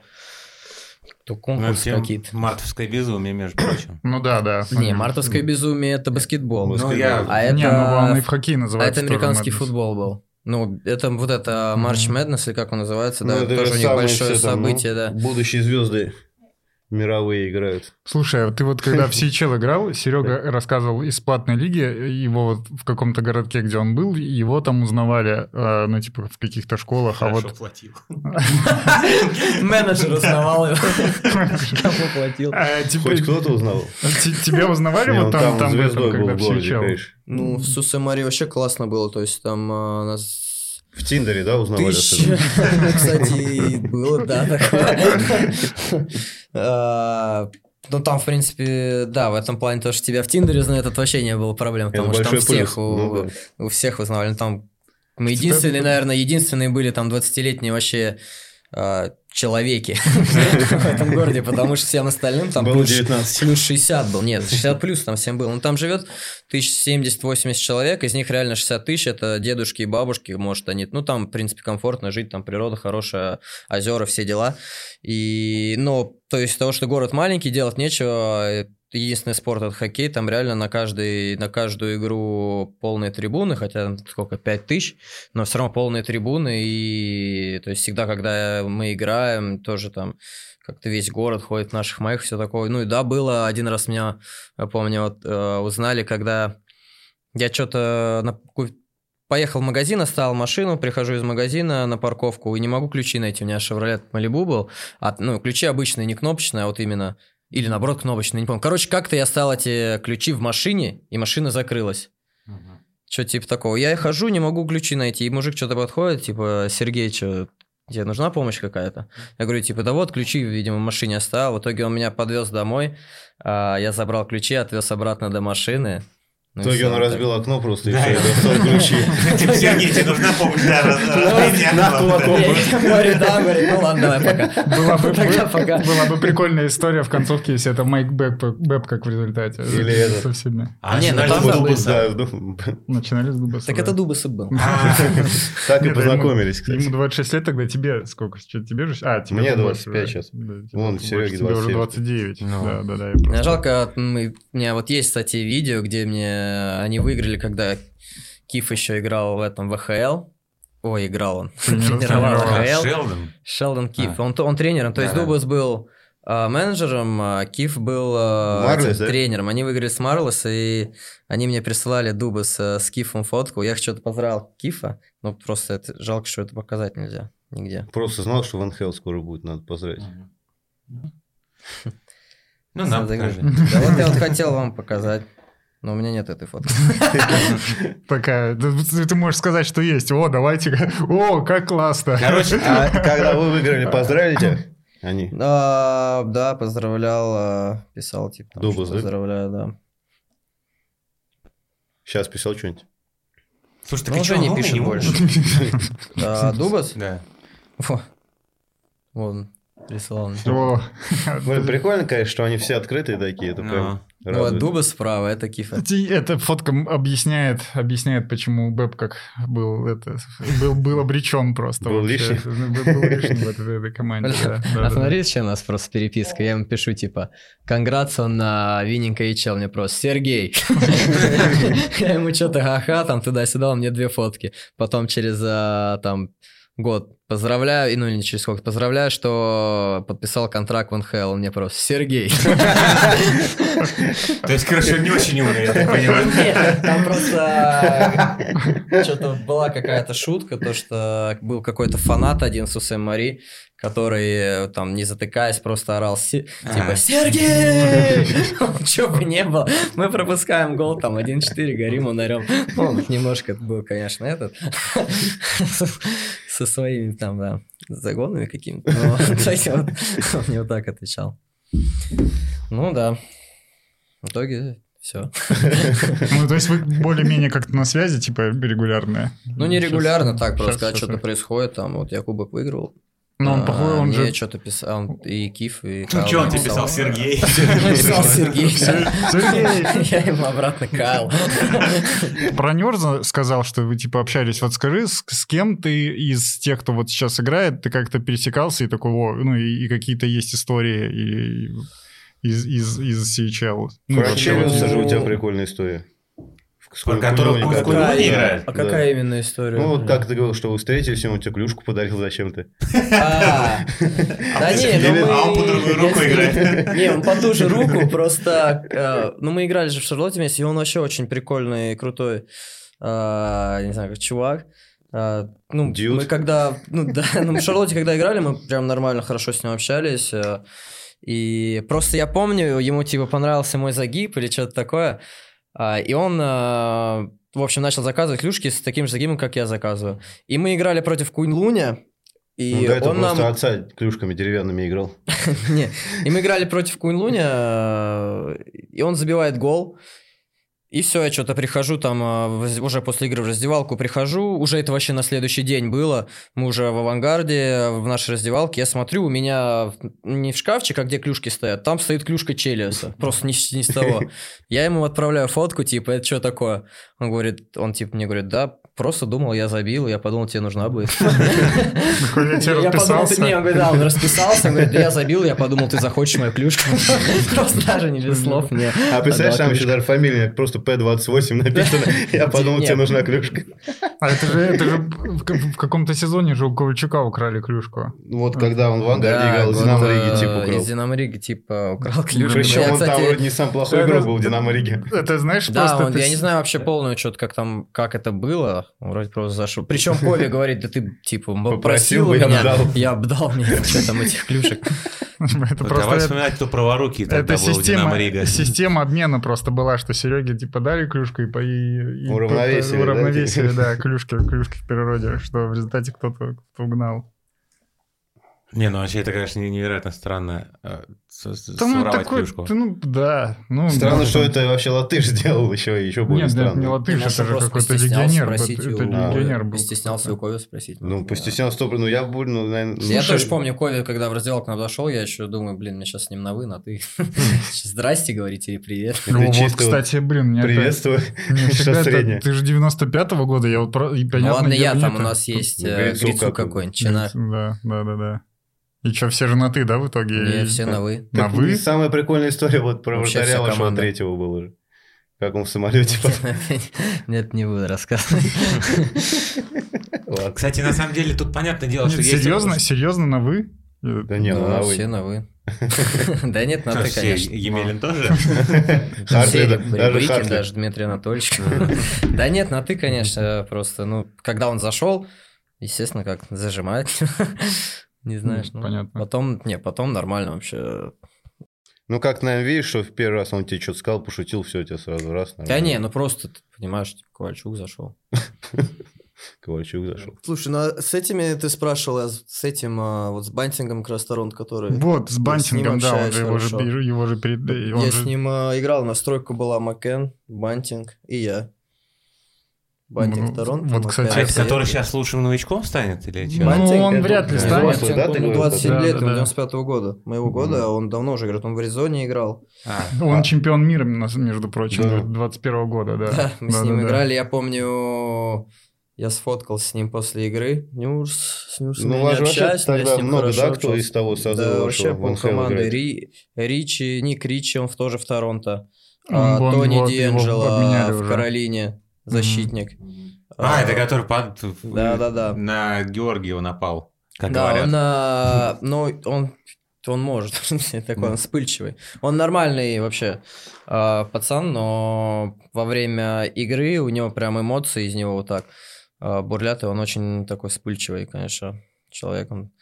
То Ну, конкурсы какие-то. Мартовское безумие, между прочим. Ну да, да. Не, мартовское безумие это баскетбол. Ну, я- А это, Не, ну он и в хоккей а называется. это тоже американский футбол был. Ну, это вот это March Madness, или как он называется, да, Ну, это тоже же у них большое все там, ну, событие, да. Будущие звезды мировые играют. Слушай, а ты вот когда в CHL играл, Серега рассказывал из платной лиги, его вот в каком-то городке, где он был, его там узнавали, э, ну, типа, в каких-то школах, а вот... платил. Менеджер узнавал его. Кому платил. А, типа, Хоть кто-то узнал. те- Тебя узнавали вот там, когда в CHL? Ну, в Сусемаре вообще классно было, то есть там а, нас В Тиндере, да, узнавали? тысяч, особенно? кстати, было, да, такое. А, Ну, там, в принципе, да, в этом плане то, что тебя в Тиндере знают, это вообще не было проблем, Это потому что там всех, плюс. Ну да. у всех узнавали. Ну, Там мы единственные, наверное, единственные были там 20-летние вообще а, человеки в этом городе, потому что всем остальным там плюс 19. плюс 60 был. Нет, 60 плюс там всем было. Ну, там живет 1070-80 человек, из них реально 60 тысяч, это дедушки и бабушки, может, они, ну, там, в принципе, комфортно жить, там природа хорошая, озера, все дела. И, ну, то есть, того, что город маленький, делать нечего, э, единственный спорт это хоккей, там реально на, каждый, на каждую игру полные трибуны, хотя там сколько, 5 тысяч, но все равно полные трибуны, и то есть всегда, когда мы играем, тоже там как-то весь город ходит в наших майках, все такое. Ну и да, было один раз меня, я помню, вот, э, узнали, когда я что-то на поехал в магазин, оставил машину, прихожу из магазина на парковку и не могу ключи найти. У меня Chevrolet Malibu был. А, ну, ключи обычные, не кнопочные, а вот именно... Или наоборот кнопочные, не помню. Короче, как-то я стал эти ключи в машине, и машина закрылась. Что типа такого. Я хожу, не могу ключи найти. И мужик что-то подходит, типа, Сергей, что, тебе нужна помощь какая-то? Я говорю, типа, да вот, ключи, видимо, в машине оставил. В итоге он меня подвез домой. а, Я забрал ключи, отвез обратно до машины. В Ну и итоге он так. разбил окно просто и Да, все, и- и достал ключи. Типа, Сергей, тебе нужна помощь, да, раз- разбить окно. Говорю, да, говорю, ну ладно, давай, пока. Была бы, Пока-пока. была бы прикольная история в концовке, если это Майк Бэб, как в результате. Или это. Со всеми. А, Не, ну начинали там с было- Дубаса. Да, Начинали с Дубаса. Так это Дубасов был. Так и Нет, познакомились, ему, ему кстати. 26 лет, тогда тебе сколько? Что, тебе же... А, тебе Мне побольше, 25 да. сейчас. Вон. Сереге Тебе уже 27. 29. Ну. Да, да, да. жалко, у меня вот есть, кстати, видео, где мне они выиграли, когда Киф еще играл в этом ВХЛ. Ой, играл он. Тренировал. ВХЛ. Шелдон. Шелдон Киф. А. Он, то- он тренером. То есть. Дубас был а, менеджером, а Киф был а, Марлес, тренером. Они выиграли с Марлес, и они мне присылали Дубас а, с Кифом фотку. Я что-то поздравил Кифа, но просто это, жалко, что это показать нельзя нигде. Просто знал, что Ван Хелл скоро будет, надо поздравить. Ну, нам покажи. Да вот я вот хотел вам показать, но у меня нет этой фотки. Такая, ты, можешь сказать, что есть. О, давайте. О, как классно. Короче, А когда вы выиграли, поздравите? Они. Да, поздравлял, а, писал, типа, там, что поздравляю, да. Сейчас писал что-нибудь. слушай, Ну, так и уже чё, не пишет больше. А, Дубас? Да. Во. Вон, прислал. мне. О, Блин, прикольно, конечно, что они все открытые такие. Ну. Вот, радует. Дубас справа, это Кифа. Эта фотка объясняет, объясняет, почему Бэб как был, это, был, был обречен просто. Был вообще. лишний. Был, был лишний в этой, этой команде. да, да, да, А смотри, что у нас просто переписка. Я ему пишу, типа, congrats on на winning HL, мне просто, Сергей. Я ему что-то ха-ха, там туда-сюда, он мне две фотки. Потом через, а, там, год поздравляю, и, ну или не через сколько, поздравляю, что подписал контракт в НХЛ, мне просто, Сергей. То есть, короче, не очень умный, я так понимаю. Нет, там просто что-то была какая-то шутка, то что был какой-то фанат один с Усем Мари, который э, там не затыкаясь просто орал «Се- типа. Сергей! Че бы не было, мы пропускаем гол там 1-4, горим, он орем. Ну, немножко это был, конечно, этот со своими там, да, загонами какими-то. Он мне вот так отвечал. Ну да. В итоге все. Ну, то есть вы более-менее как-то на связи, типа, регулярные? Ну, не регулярно, так, просто когда что-то происходит, там, вот я кубок выиграл. Ну, он, а, похож, он мне же... что-то писал, и Киф, и Ну, что он тебе писал, Сергей? Написал Сергей! Я ему обратно Кайл. Про Нерза сказал, что вы, типа, общались. Вот скажи, с, кем ты из тех, кто вот сейчас играет, ты как-то пересекался и такой, ну, и, какие-то есть истории из, из, из CHL? Ну, Про Челюса же у тебя прикольная история. Про которого в Кулёне играет? А Да. какая именно история? Ну, вот как ты говорил, что вы встретились, и он тебе клюшку подарил зачем-то. А, Да не, ну. А он по другую руку играет. Не, он по ту же руку, просто... э, Ну, мы играли же в Шарлотте вместе, и он вообще очень прикольный, крутой, э, не знаю, как чувак. А, Ну, мы когда... Ну, да, ну, в Шарлотте, когда играли, мы прям нормально, хорошо с ним общались. э, И просто я помню, ему, типа, понравился мой загиб или что-то такое. А, И он, э, в общем, начал заказывать клюшки с таким же загибом, как я заказываю. И мы играли против Куин Луня, и Ну, до этого он нам... просто отца клюшками деревянными играл. Не, и мы играли против Куинлуня, э, и он забивает гол. И все, я что-то прихожу там, в- уже после игры в раздевалку прихожу, уже это вообще на следующий день было, мы уже в авангарде, в нашей раздевалке, я смотрю, у меня не в шкафчик, а где клюшки стоят, там стоит клюшка Челиаса, просто ни, ни с того. Я ему отправляю фотку, типа, это что такое? Он говорит, он типа мне говорит, да, просто думал, я забил, я подумал, тебе нужна будет. Какой я подумал, ты расписался. не, он говорит, да, он расписался, он говорит, да я забил, я подумал, ты захочешь мою клюшку. Просто даже не без слов мне. А представляешь, там еще даже фамилия, просто П28 написано. Я подумал, тебе нужна клюшка. А это же, это же в, ка- в каком-то сезоне же у Ковальчука украли клюшку. Вот когда он в Ангарде играл, из Динамо э, Риги типа украл. Из Динамо Риги типа украл клюшку. Причем он там вроде не сам плохой игрок был в Динамо Риге. Это знаешь, Да, просто... ты я не знаю вообще полный учет, как там, как это было. Он Вроде просто зашел. Причем Коля говорит, да ты типа Попросил попросил бы, я меня, бы дал. я бы дал мне что там этих клюшек. Это просто... Давай вспоминать, кто праворукий тогда Это был система, Рига. система обмена просто была, что Сереге типа дали клюшку и, по, и, и Уравновесили, по- да, уравновесили, типа? да, клюшки, клюшки в природе, что в результате кто-то кто угнал. Не, ну вообще это, конечно, невероятно странно. Да, ну, своровать такой, клюшку. ты, ну, да. Ну, Странно, да, что там- это вообще латыш сделал еще, еще более Нет, странно. это не латыш, это же просто какой-то легионер. Это у- легионер был. Постеснялся у Коля спросить. Ну, постеснялся стоп, ну я буду, ну, наверное... Я тоже помню, Коля, когда в раздевалку к нам зашел, я еще думаю, блин, мне сейчас с ним на вы, на ты. Здрасте, говорите, или привет. Это Ну, вот, кстати, блин, мне это- Приветствую. это-? Ты же 95-го года, я вот Ну ладно, я там, нет, у нас есть Ну, э, Грицу Грицу как- какой-нибудь. Да, да, да, да. И что, все женаты, да, в итоге? Не, все на вы. На вы? Самая прикольная история вот про Вообще вратаря команда. третьего была же. Как он в самолете. Нет, не буду рассказывать. Кстати, на самом деле тут понятное дело, Нет, что есть... серьезно, серьезно, на вы? Да не, ну на вы. все на вы. Да нет, на ты, все, конечно. Емелин тоже? Даже даже Дмитрий Анатольевич. Да нет, на ты, конечно, просто, ну, когда он зашел, естественно, как зажимает. Не знаешь, ну. понятно. Потом, не, потом нормально вообще. Ну, как, наверное, видишь, что в первый раз он тебе что-то сказал, пошутил, все, тебе сразу раз. Да нормально. не, ну просто, ты понимаешь, типа, Ковальчук зашел. Ковальчук зашел. Слушай, ну а с этими ты спрашивал, а с этим, а, вот с Бантингом Торонто, который... Вот, с с Бантингом, ним да, он же, его, же, его же перед... он Я же- с ним а, играл, нас тройка была Макен, Бантинг и я. Бантинг Ну, Торонто. вот, кстати, А это лет. который сейчас лучшим новичком станет или что? Ну, он вряд ли взрослый, станет. да, ты Ему говоришь, 27 да, лет, да, он да. 95 года, моего года, а он давно уже играет, он в Аризоне играл. А, Он А. чемпион мира, между прочим, Да. 21 года, да. Да, мы с Да, ним да, да. играли, я помню, я сфоткался с ним после игры. Нюрс, с Ну, я у вас общаюсь, тогда с ним много, да, кто из того созыва Да, вообще пол команды. Ри, Ричи, Ник Ричи, он тоже в Торонто. Он- А, он Тони его Диэнджело в уже. Каролине, защитник. А, это который под- Да-да-да. на Георгиева напал, как Да, говорят. он, а, ну, он, он может, такой он вспыльчивый. Он нормальный вообще а, пацан, но во время игры у него прям эмоции из него вот так а, бурлят, и он очень такой вспыльчивый, конечно, человек. Он,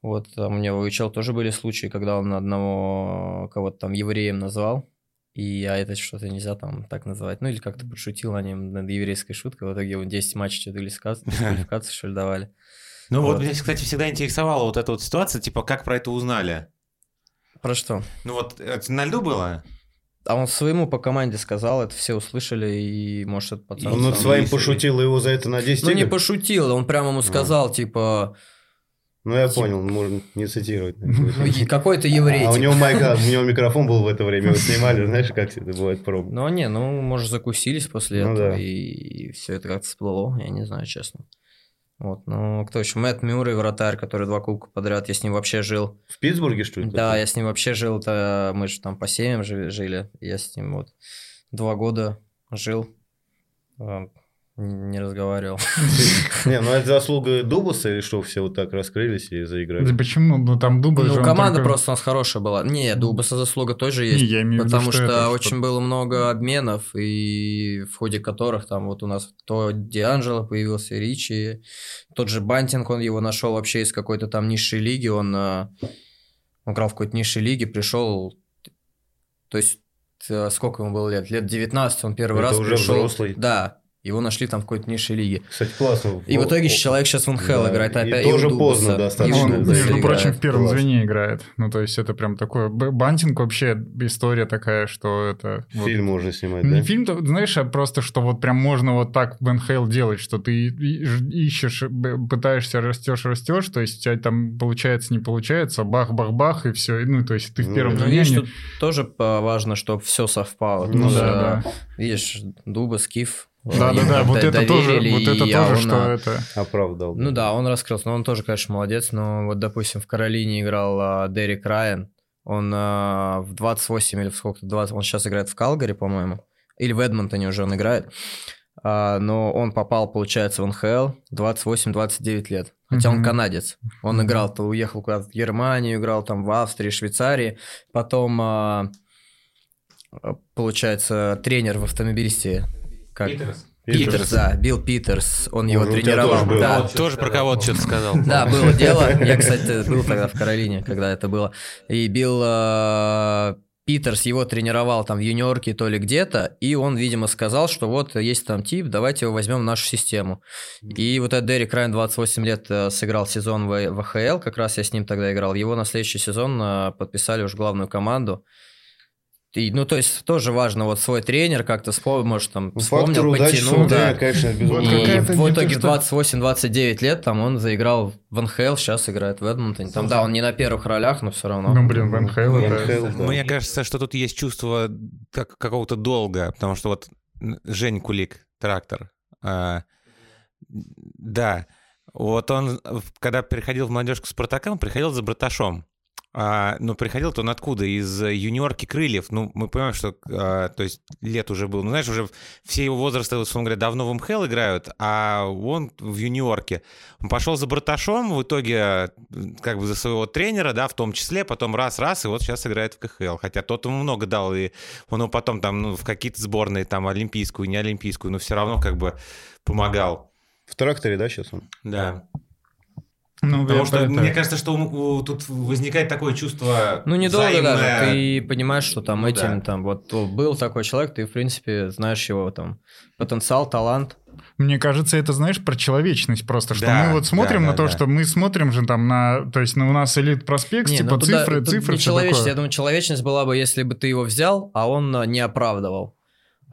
вот, там у него у чел тоже были случаи, когда он одного кого-то там евреем назвал, и а это что-то нельзя там так называть. Ну или как-то подшутил на нем над еврейской шуткой. В итоге ему 10 матчей что-то дисквалификации, что ли, давали. Ну вот Вот. меня, кстати, всегда интересовала вот эта вот ситуация, типа, как про это узнали? Про что? Ну вот, это на льду было? А он своему по команде сказал, это все услышали, и может этот пацан... Он над своим пошутил и его за это на 10 Ну не игр? пошутил, он прямо ему сказал, типа, Ну, я понял, можно не цитировать. ну какой-то еврей. А у типа. него майка, у него микрофон был в это время, его снимали, знаешь, как это бывает проб. Ну не, ну может закусились после Ну этого, да. и, все это как-то всплыло, я не знаю, честно. Вот, ну кто еще? Мэтт Мюррей, вратарь, который два кубка подряд, я с ним вообще жил. В Питтсбурге, что ли? Да, я с ним вообще жил, это мы же там по семьям жи- жили, я с ним вот два года жил, а, не разговаривал. Не, ну это заслуга Дубаса или что, все вот так раскрылись и заиграли? Да почему? Ну, там Дуба же Ну, команда просто у нас хорошая была. Не, Дубаса заслуга тоже есть. я имею Потому что, очень было много обменов, и в ходе которых там вот у нас то Дианджело появился, Ричи, тот же Бантинг, он его нашел вообще из какой-то там низшей лиги, он, а, играл в какой-то низшей лиге, пришел, то есть э, сколько ему было лет? Лет 19 он первый раз уже пришел. взрослый. Да, его нашли там в какой-то низшей лиге. Кстати, классно. И в итоге человек сейчас в НХЛ да, играет и опять. тоже поздно и у достаточно, Он, Дубаса да, между прочим, в первом Класс. звене играет. Ну, то есть это прям такое... Бантинг вообще история такая, что это... вот- Фильм можно снимать, Не да? фильм, то, знаешь, а просто, что вот прям можно вот так в НХЛ делать, что ты и- ищешь, пытаешься, растешь, растешь, то есть у тебя там получается, не получается, бах-бах-бах, и все. Ну, то есть ты в Ну, первом. Ну, звене... видишь, тоже важно, чтобы все совпало. Ну да, да. Видишь, Дуба, Скиф. Да-да-да, им вот до- это тоже, вот это тоже, что а, это... Оправдал. Ну да, он раскрылся. Но он тоже, конечно, молодец. Но вот, допустим, в Каролине играл а, Дерек Райан. Он а, в 28 или в сколько-то 20... Он сейчас играет в Калгари, по-моему. Или в Эдмонтоне уже он играет. а, но он попал, получается, в НХЛ 28-29 лет. Хотя он канадец. Он играл, то уехал куда-то в Германию, играл там в Австрии, Швейцарии. Потом, получается, тренер в автомобилисте. Как? Питерс, да, Билл Питерс, он его Он у тебя тренировал. тоже был. Да, тоже про кого-то что-то сказал. да, было дело. Я, кстати, был тогда в Каролине, когда это было. И Билл э, Питерс его тренировал там в юниорке то ли где-то, и он, видимо, сказал, что вот есть там тип, давайте его возьмем в нашу систему. И вот этот Дерек Райан 28 лет э, сыграл сезон в в АХЛ, как раз я с ним тогда играл. Его на следующий сезон э, подписали уже главную команду. И, ну, то есть тоже важно, вот свой тренер как-то вспомнил, может, там Ну, вспомнил, фактор удачи подтянул, своего да. конечно, безумно. И в итоге то, в 28-29 лет там он заиграл в НХЛ, сейчас играет в Эдмонтоне. Там, да, он не на первых ролях, но все равно. Ну, блин, в НХЛ это... НХЛ, да. Мне кажется, что тут есть чувство как- какого-то долга, потому что вот Жень Кулик, трактор, а, да, вот он, когда приходил в молодежку Спартака, он приходил за браташом. А, ну, приходил-то он откуда? Из э, юниорки Крыльев. Ну, мы понимаем, что, а, то есть, лет уже был. Ну, знаешь, уже все его возрасты, условно говоря, давно в МХЛ играют, а он в юниорке. Он пошел за браташом, в итоге, э, как бы за своего тренера, да, в том числе, потом раз-раз, и вот сейчас играет в КХЛ. Хотя тот ему много дал, и он его потом там, ну, в какие-то сборные, там, олимпийскую, не олимпийскую, но все равно как бы помогал. В тракторе, да, сейчас он? Да. Ну, Потому что это- мне кажется, что у- тут возникает такое чувство Ну, недолго взаимное- даже. Ты понимаешь, что там Ну этим, да. там, вот был такой человек, ты, в принципе, знаешь его там потенциал, талант. Мне кажется, это, знаешь, про человечность просто, что Да, мы вот смотрим да, на да, то, да. что мы смотрим же там на... То есть, ну, у нас элит проспект, Не, типа ну, туда- цифры, цифры, не человечность. такое. Я думаю, человечность была бы, если бы ты его взял, а он а, не оправдывал.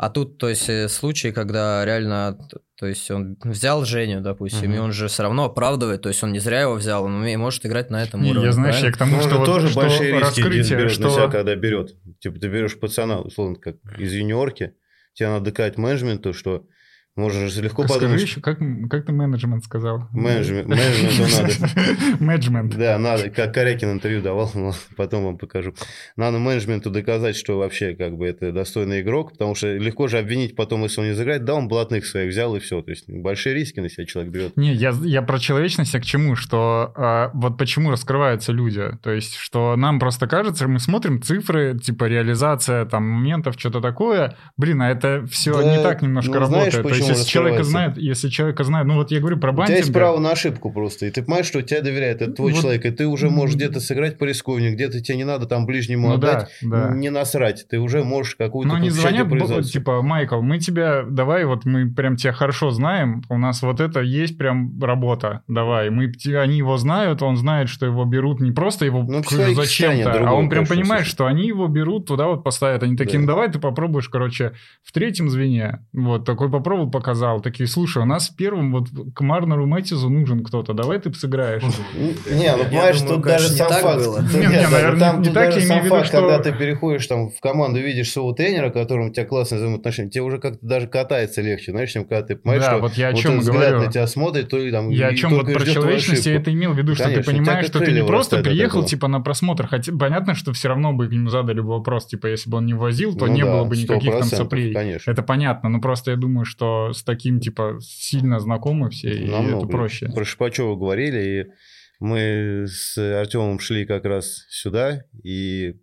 А тут, то есть, э, случай, когда реально, то есть, он взял Женю, допустим, Мгм. и он же все равно оправдывает, то есть, он не зря его взял, он может играть на этом Не, уровне. я, знаешь, я к тому, Ну, что, вот, тоже что большие риски берет что... на себя, когда берет. Типа ты берешь пацана, условно, как из юниорки, тебе надо доказать менеджменту, что же легко Скажи подумать, еще, как, как ты менеджмент сказал? Менеджмент- менеджменту надо. Менеджмент. Да, надо, как Корякин интервью давал, но потом вам покажу. Надо менеджменту доказать, что вообще как бы это достойный игрок, потому что легко же обвинить потом, если он не заиграет, да, он блатных своих взял и все. То есть большие риски на себя человек берет. Не, я, я про человечность, а к чему? Что а, вот почему раскрываются люди. То есть, что нам просто кажется, мы смотрим цифры, типа реализация там моментов, что-то такое. Блин, а это все Да, не так немножко ну, знаешь, работает. Есть, почему если человека знает, если человека знает, ну вот я говорю про У тебя есть бантинга. право на ошибку просто, и ты понимаешь, что тебя доверяет, это твой Вот. человек, и ты уже можешь где-то сыграть по рискованию, где-то тебе не надо там ближнему Ну отдать, да, да. не насрать, ты уже можешь какую-то Ну, они подключать звонят, типа, Майкл, мы тебя, давай, вот мы прям тебя хорошо знаем, у нас вот это есть прям работа, давай. Мы, они его знают, он знает, что его берут не просто его Ну, зачем-то, а он прям понимает, что они его берут, туда вот поставят. Они такие, ну давай ты попробуешь, короче, в третьем звене. Вот, такой попробовал, показал. Такие, слушай, у нас в первом вот к Марнеру Мэтизу нужен кто-то, давай ты сыграешь. Не, ну понимаешь, тут даже сам факт. там не тут так, даже я сам имею в виду, факт, что- когда ты переходишь там в команду, видишь своего тренера, которому у тебя классные взаимоотношения, тебе уже как-то даже катается легче, знаешь, чем когда ты понимаешь, что вот я о чем говорю. на тебя смотрит, то и там Я о чем вот про человечность я это имел в виду, что ты понимаешь, что ты не просто приехал типа на просмотр, хотя понятно, что все равно бы ему задали бы вопрос, типа если бы он не возил, то Ну не было бы никаких там 100%, соплей. конечно. Это понятно, но просто я думаю, что с таким типа сильно знакомы все, и Намного. это проще. Про Шипачева говорили, и мы с Артемом шли как раз сюда, и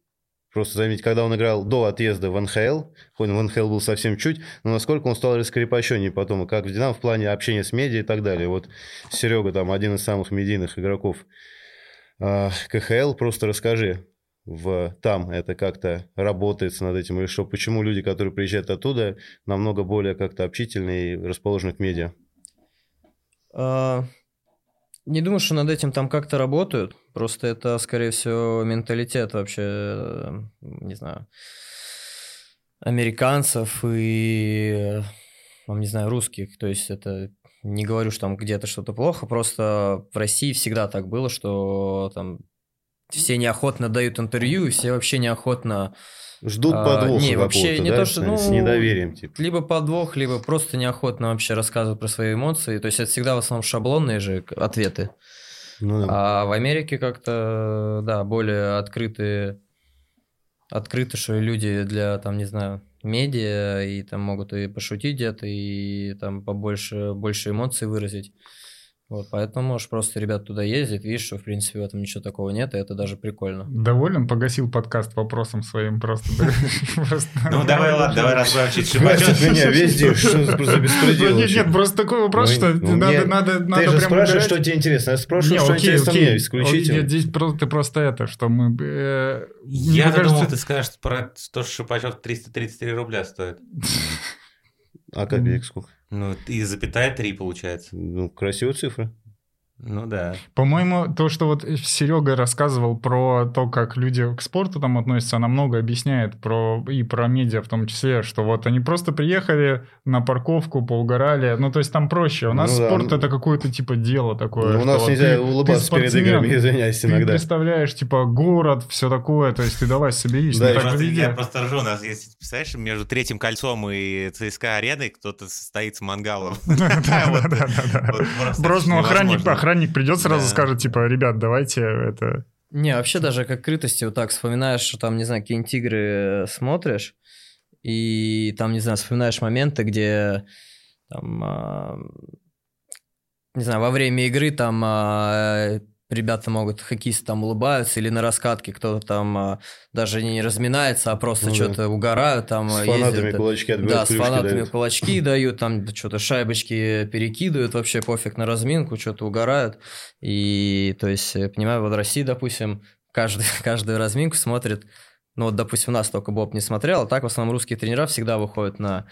просто заметить, когда он играл до отъезда в НХЛ, хоть в НХЛ был совсем чуть, но насколько он стал раскрепощеннее потом, как в Динамо в плане общения с медиа и так далее. Вот Серега там один из самых медийных игроков а, КХЛ, просто расскажи, в там это как-то работает над этим, или что, почему люди, которые приезжают оттуда, намного более как-то общительные и расположены к медиа? А, Не думаю, что над этим там как-то работают. Просто это, скорее всего, менталитет вообще, не знаю, американцев и, не знаю, русских. То есть это не говорю, что там где-то что-то плохо, просто в России всегда так было, что там все неохотно дают интервью, и все вообще неохотно Ждут А, подвоха не, вообще не да, то, что, ну, с недоверием, типа. либо подвох, либо просто неохотно вообще рассказывают про свои эмоции. То есть это всегда в основном шаблонные же ответы. Ну да. А в Америке как-то, да, более открытые, открыты, что люди для, там, не знаю, медиа, и там могут и пошутить где-то, и там побольше больше эмоций выразить. Вот, поэтому можешь просто ребят туда ездить, видишь, что в принципе в этом ничего такого нет, и это даже прикольно. Доволен? Погасил подкаст вопросом своим просто. Ну давай, ладно, давай Хватит меня везде, что за беспредел? Нет, нет, просто такой вопрос, что Ну, надо, надо, надо Ты же спрашиваешь, что тебе интересно. Я спрашиваю, что окей, интересно окей. мне исключительно. Нет, здесь просто, ты просто это, что мы... э, Я думал, ты скажешь про то, что Шипачев 333 рубля стоит. А копеек сколько? Ну, и запятая 3 получается. Ну, красивая цифра. Ну да. По-моему, то, что вот Серега рассказывал про то, как люди к спорту там относятся, она много объясняет про и про медиа в том числе, что вот они просто приехали на парковку, поугорали, ну то есть там проще. У нас Ну да, спорт ну- это какое-то типа дело такое. Ну, у нас вот нельзя ты- улыбаться ты перед играми, извиняюсь, Ты иногда. представляешь, типа, город, все такое, то есть ты давай соберись, Да, ну так я просто ржу, у нас есть, представляешь, между третьим кольцом и ЦСКА ареной кто-то стоит с мангалом. Вот, Да-да-да-да. вот просто Просто ну, охранник. Охранник придет сразу Да. скажет, типа, ребят, давайте это... Не, вообще даже как крытости вот так вспоминаешь, что там, не знаю, какие-нибудь игры э, смотришь, и там, не знаю, вспоминаешь моменты, где там, а, не знаю, во время игры там а, ребята могут, хоккеисты там улыбаются, или на раскатке кто-то там а, даже не разминается, а просто Ну да. что-то угорают, там С ездят, фанатами да. кулачки отбивают, Да, с фанатами дают. кулачки дают, там что-то шайбочки перекидывают, вообще пофиг на разминку, что-то угорают. И, то есть, я понимаю, вот в России, допустим, каждый, каждую разминку смотрит, ну вот, допустим, у нас только Боб не смотрел, а так в основном русские тренера всегда выходят на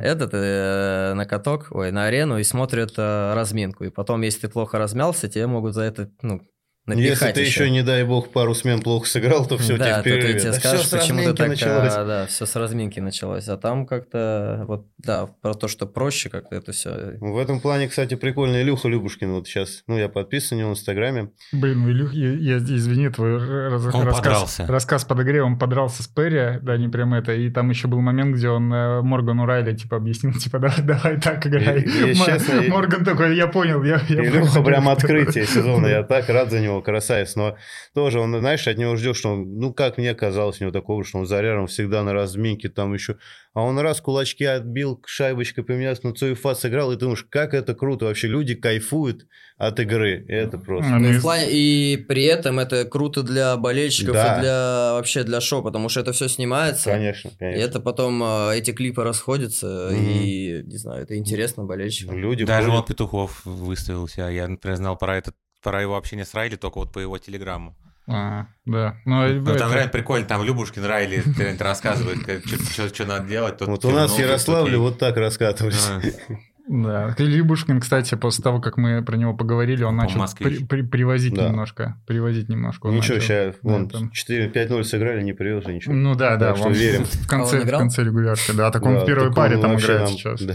этот, э, на каток, ой, на арену и смотрят э, разминку. И потом, если ты плохо размялся, тебе могут за это, ну, Если ты еще, не дай бог, пару смен плохо сыграл, то все, да, тебе в перерыве. тебе Да скажут, всё с почему ты разминки так, началось. а, да, все с разминки началось. А там как-то, вот, да, про то, что проще как-то это все. В этом плане, кстати, прикольно Илюха Любушкин вот сейчас, ну, я подписан на него в Инстаграме. Блин, Илюх, я, я- извини, твой раз- Он рассказ, подрался. рассказ подогрев, он подрался с Перри, да, не прям это, и там еще был момент, где он э, Моргану Райли, типа, объяснил, типа, давай, давай так играй. И- и Ма- честно, и- Морган такой, я понял, я, я Илюха понял». прям открытие сезона, я так рад за него, красавец. Но тоже он, знаешь, от него ждешь, что он, ну, как мне казалось, у него такого, что он зарядом всегда на разминке там еще. А он раз кулачки отбил, шайбочкой поменялся, ну, Цуефа сыграл, и ты думаешь, как это круто. Вообще люди кайфуют от игры. Это просто. Ну, и, и- в плане- и при этом это круто для болельщиков Да. и для вообще для шоу, потому что это все снимается. Конечно, И конечно. это потом э, эти клипы расходятся, Мгм. и не знаю, это интересно болельщикам. Люди Даже ходят. вот Петухов выставил себя. Я, например, знал про этот про его общение с Райли только вот по его телеграмму. А, да. Ну, Ну, это- там реально прикольно, там Любушкин Райли рассказывает, что надо делать. тот Вот у нас в Ярославле вот так раскатывались. А, Да. Ты Любушкин, кстати, после того, как мы про него поговорили, он Он начал при- при- привозить Да. немножко. Привозить немножко. он Ничего, начал. сейчас вон Да, там. 4-5-0 сыграли, не привез и ничего. Ну да, да. Так что он верим. В конце, А он играл? в конце регулярки, да. Так он Да, в первой паре он там играет нам- сейчас. Да.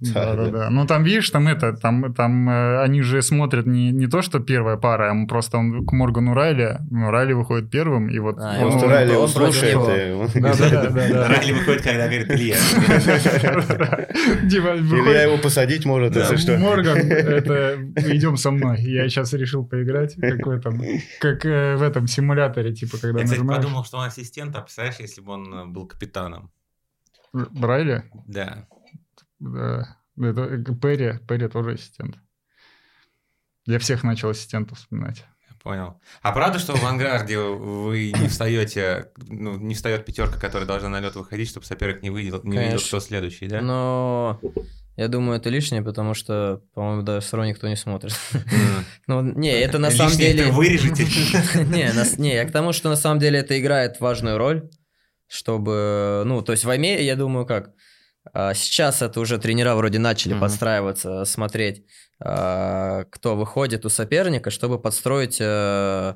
Да, да, Да, да. Ну там, видишь, там это, там, там э, они же смотрят не, не то, что первая пара, а просто он к Моргану Райли, ну, Райли выходит первым, и вот... А, он- Просто он- Райли он против слушает, и он Да, да, да, да, да. Райли выходит, когда говорит Илья. Дима, Илья выходит, его посадить может, если что. Морган, это идем со мной. Я сейчас решил поиграть, как в этом, как э, в этом симуляторе, типа, когда Я, кстати, подумал, что он ассистент, а представляешь, если бы он э, был капитаном? Райли? Да. Да. Это э, Перри, Перри тоже ассистент. Я всех начал ассистентов вспоминать. Я Понял. А правда, что в авангарде вы не встаете, ну, не встает пятерка, которая должна на лед выходить, чтобы соперник не видел, не видел, кто следующий, да? Но я думаю, это лишнее, потому что, по-моему, даже все равно никто не смотрит. Ну, не, это на самом деле... вырежете. Не, не, я к тому, что на самом деле это играет важную роль, чтобы, ну, то есть в Аме, я думаю, как, а, сейчас это уже тренера вроде начали подстраиваться, смотреть, а, кто выходит у соперника, чтобы подстроить э,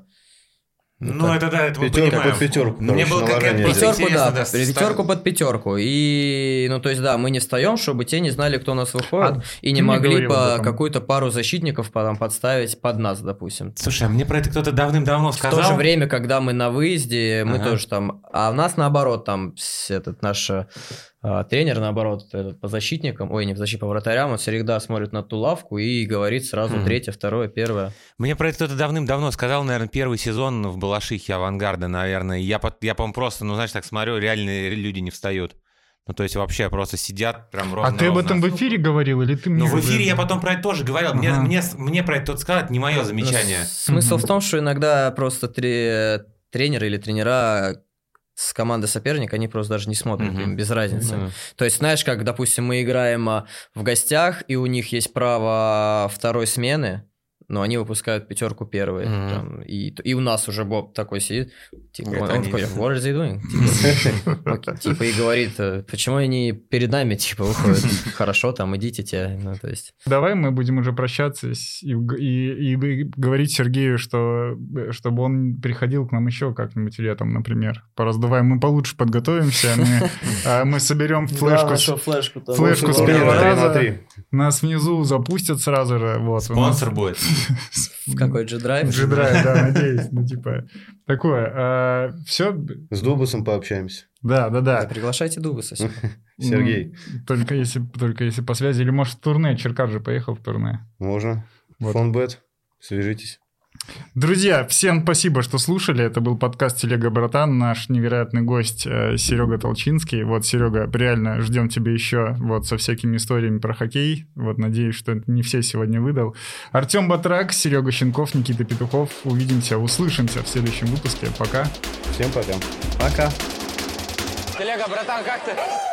Ну, так. это да, это мы Пятерку понимаем. под пятерку, Ну, мне было конкретно Пятерку, да, да, пятерку под пятерку. И, ну, то есть, да, мы не встаем, чтобы те не знали, кто у нас выходит, А и не могли по какую-то пару защитников потом подставить под нас, допустим. Слушай, а мне про это кто-то давным-давно В сказал. то же время, когда мы на выезде, мы Ага. тоже там... А у нас наоборот, там этот наш э, а, тренер, наоборот, этот, по защитникам, ой, не по защитникам, по вратарям, он всегда смотрит на ту лавку и говорит сразу Мгм. третье, второе, первое. Мне про это кто-то давным-давно сказал, наверное, первый сезон в Балашихе авангарда, наверное. Я, по- я по-моему, просто, ну, знаешь, так смотрю, реально люди не встают. Ну, то есть вообще просто сидят прям А ровно. ты об этом в эфире говорил или ты мне Ну, в эфире я потом про это тоже говорил. Мне, Ага. мне, мне про это тот сказал, это не мое замечание. Ну, Смысл Мгм. в том, что иногда просто тре- тренеры или тренера с команды соперника, они просто даже не смотрят, Мгм. им без разницы. Ну, То есть, знаешь, как, допустим, мы играем а, в гостях, и у них есть право второй смены, но они выпускают пятерку первой. Мгм. там, и, и у нас уже Боб такой сидит, типа, он, он такой, what are they doing? Типа, типа, и говорит, э, почему они перед нами, типа, выходят? Хорошо, там, идите те, ну, то есть... Давай мы будем уже прощаться и, и- и говорить Сергею, что чтобы он приходил к нам еще как-нибудь летом, например. Пораздуваем, мы получше подготовимся, мы, а, мы соберем флешку, с- флешку, флешку с первого раза, нас внизу запустят сразу же. Вот, Спонсор будет. В какой G-Drive? G-Drive, да, надеюсь. Ну, типа, такое. все, С Дубасом пообщаемся. да, да, Да, приглашайте Дубаса сюда. Сергей, Ну, только если, только если по связи. Или, может, в турне. Черкар же поехал в турне. можно? Фонбет, свяжитесь. Друзья, всем спасибо, что слушали. Это был подкаст Телега Братан. Наш невероятный гость э, Серега Толчинский. Вот, Серега, реально ждем тебя еще вот со всякими историями про хоккей. Вот, надеюсь, что не все сегодня выдал. Артем Батрак, Серега Щенков, Никита Петухов. Увидимся, услышимся в следующем выпуске. Пока. Всем пока. Пока. Телега, братан, как ты?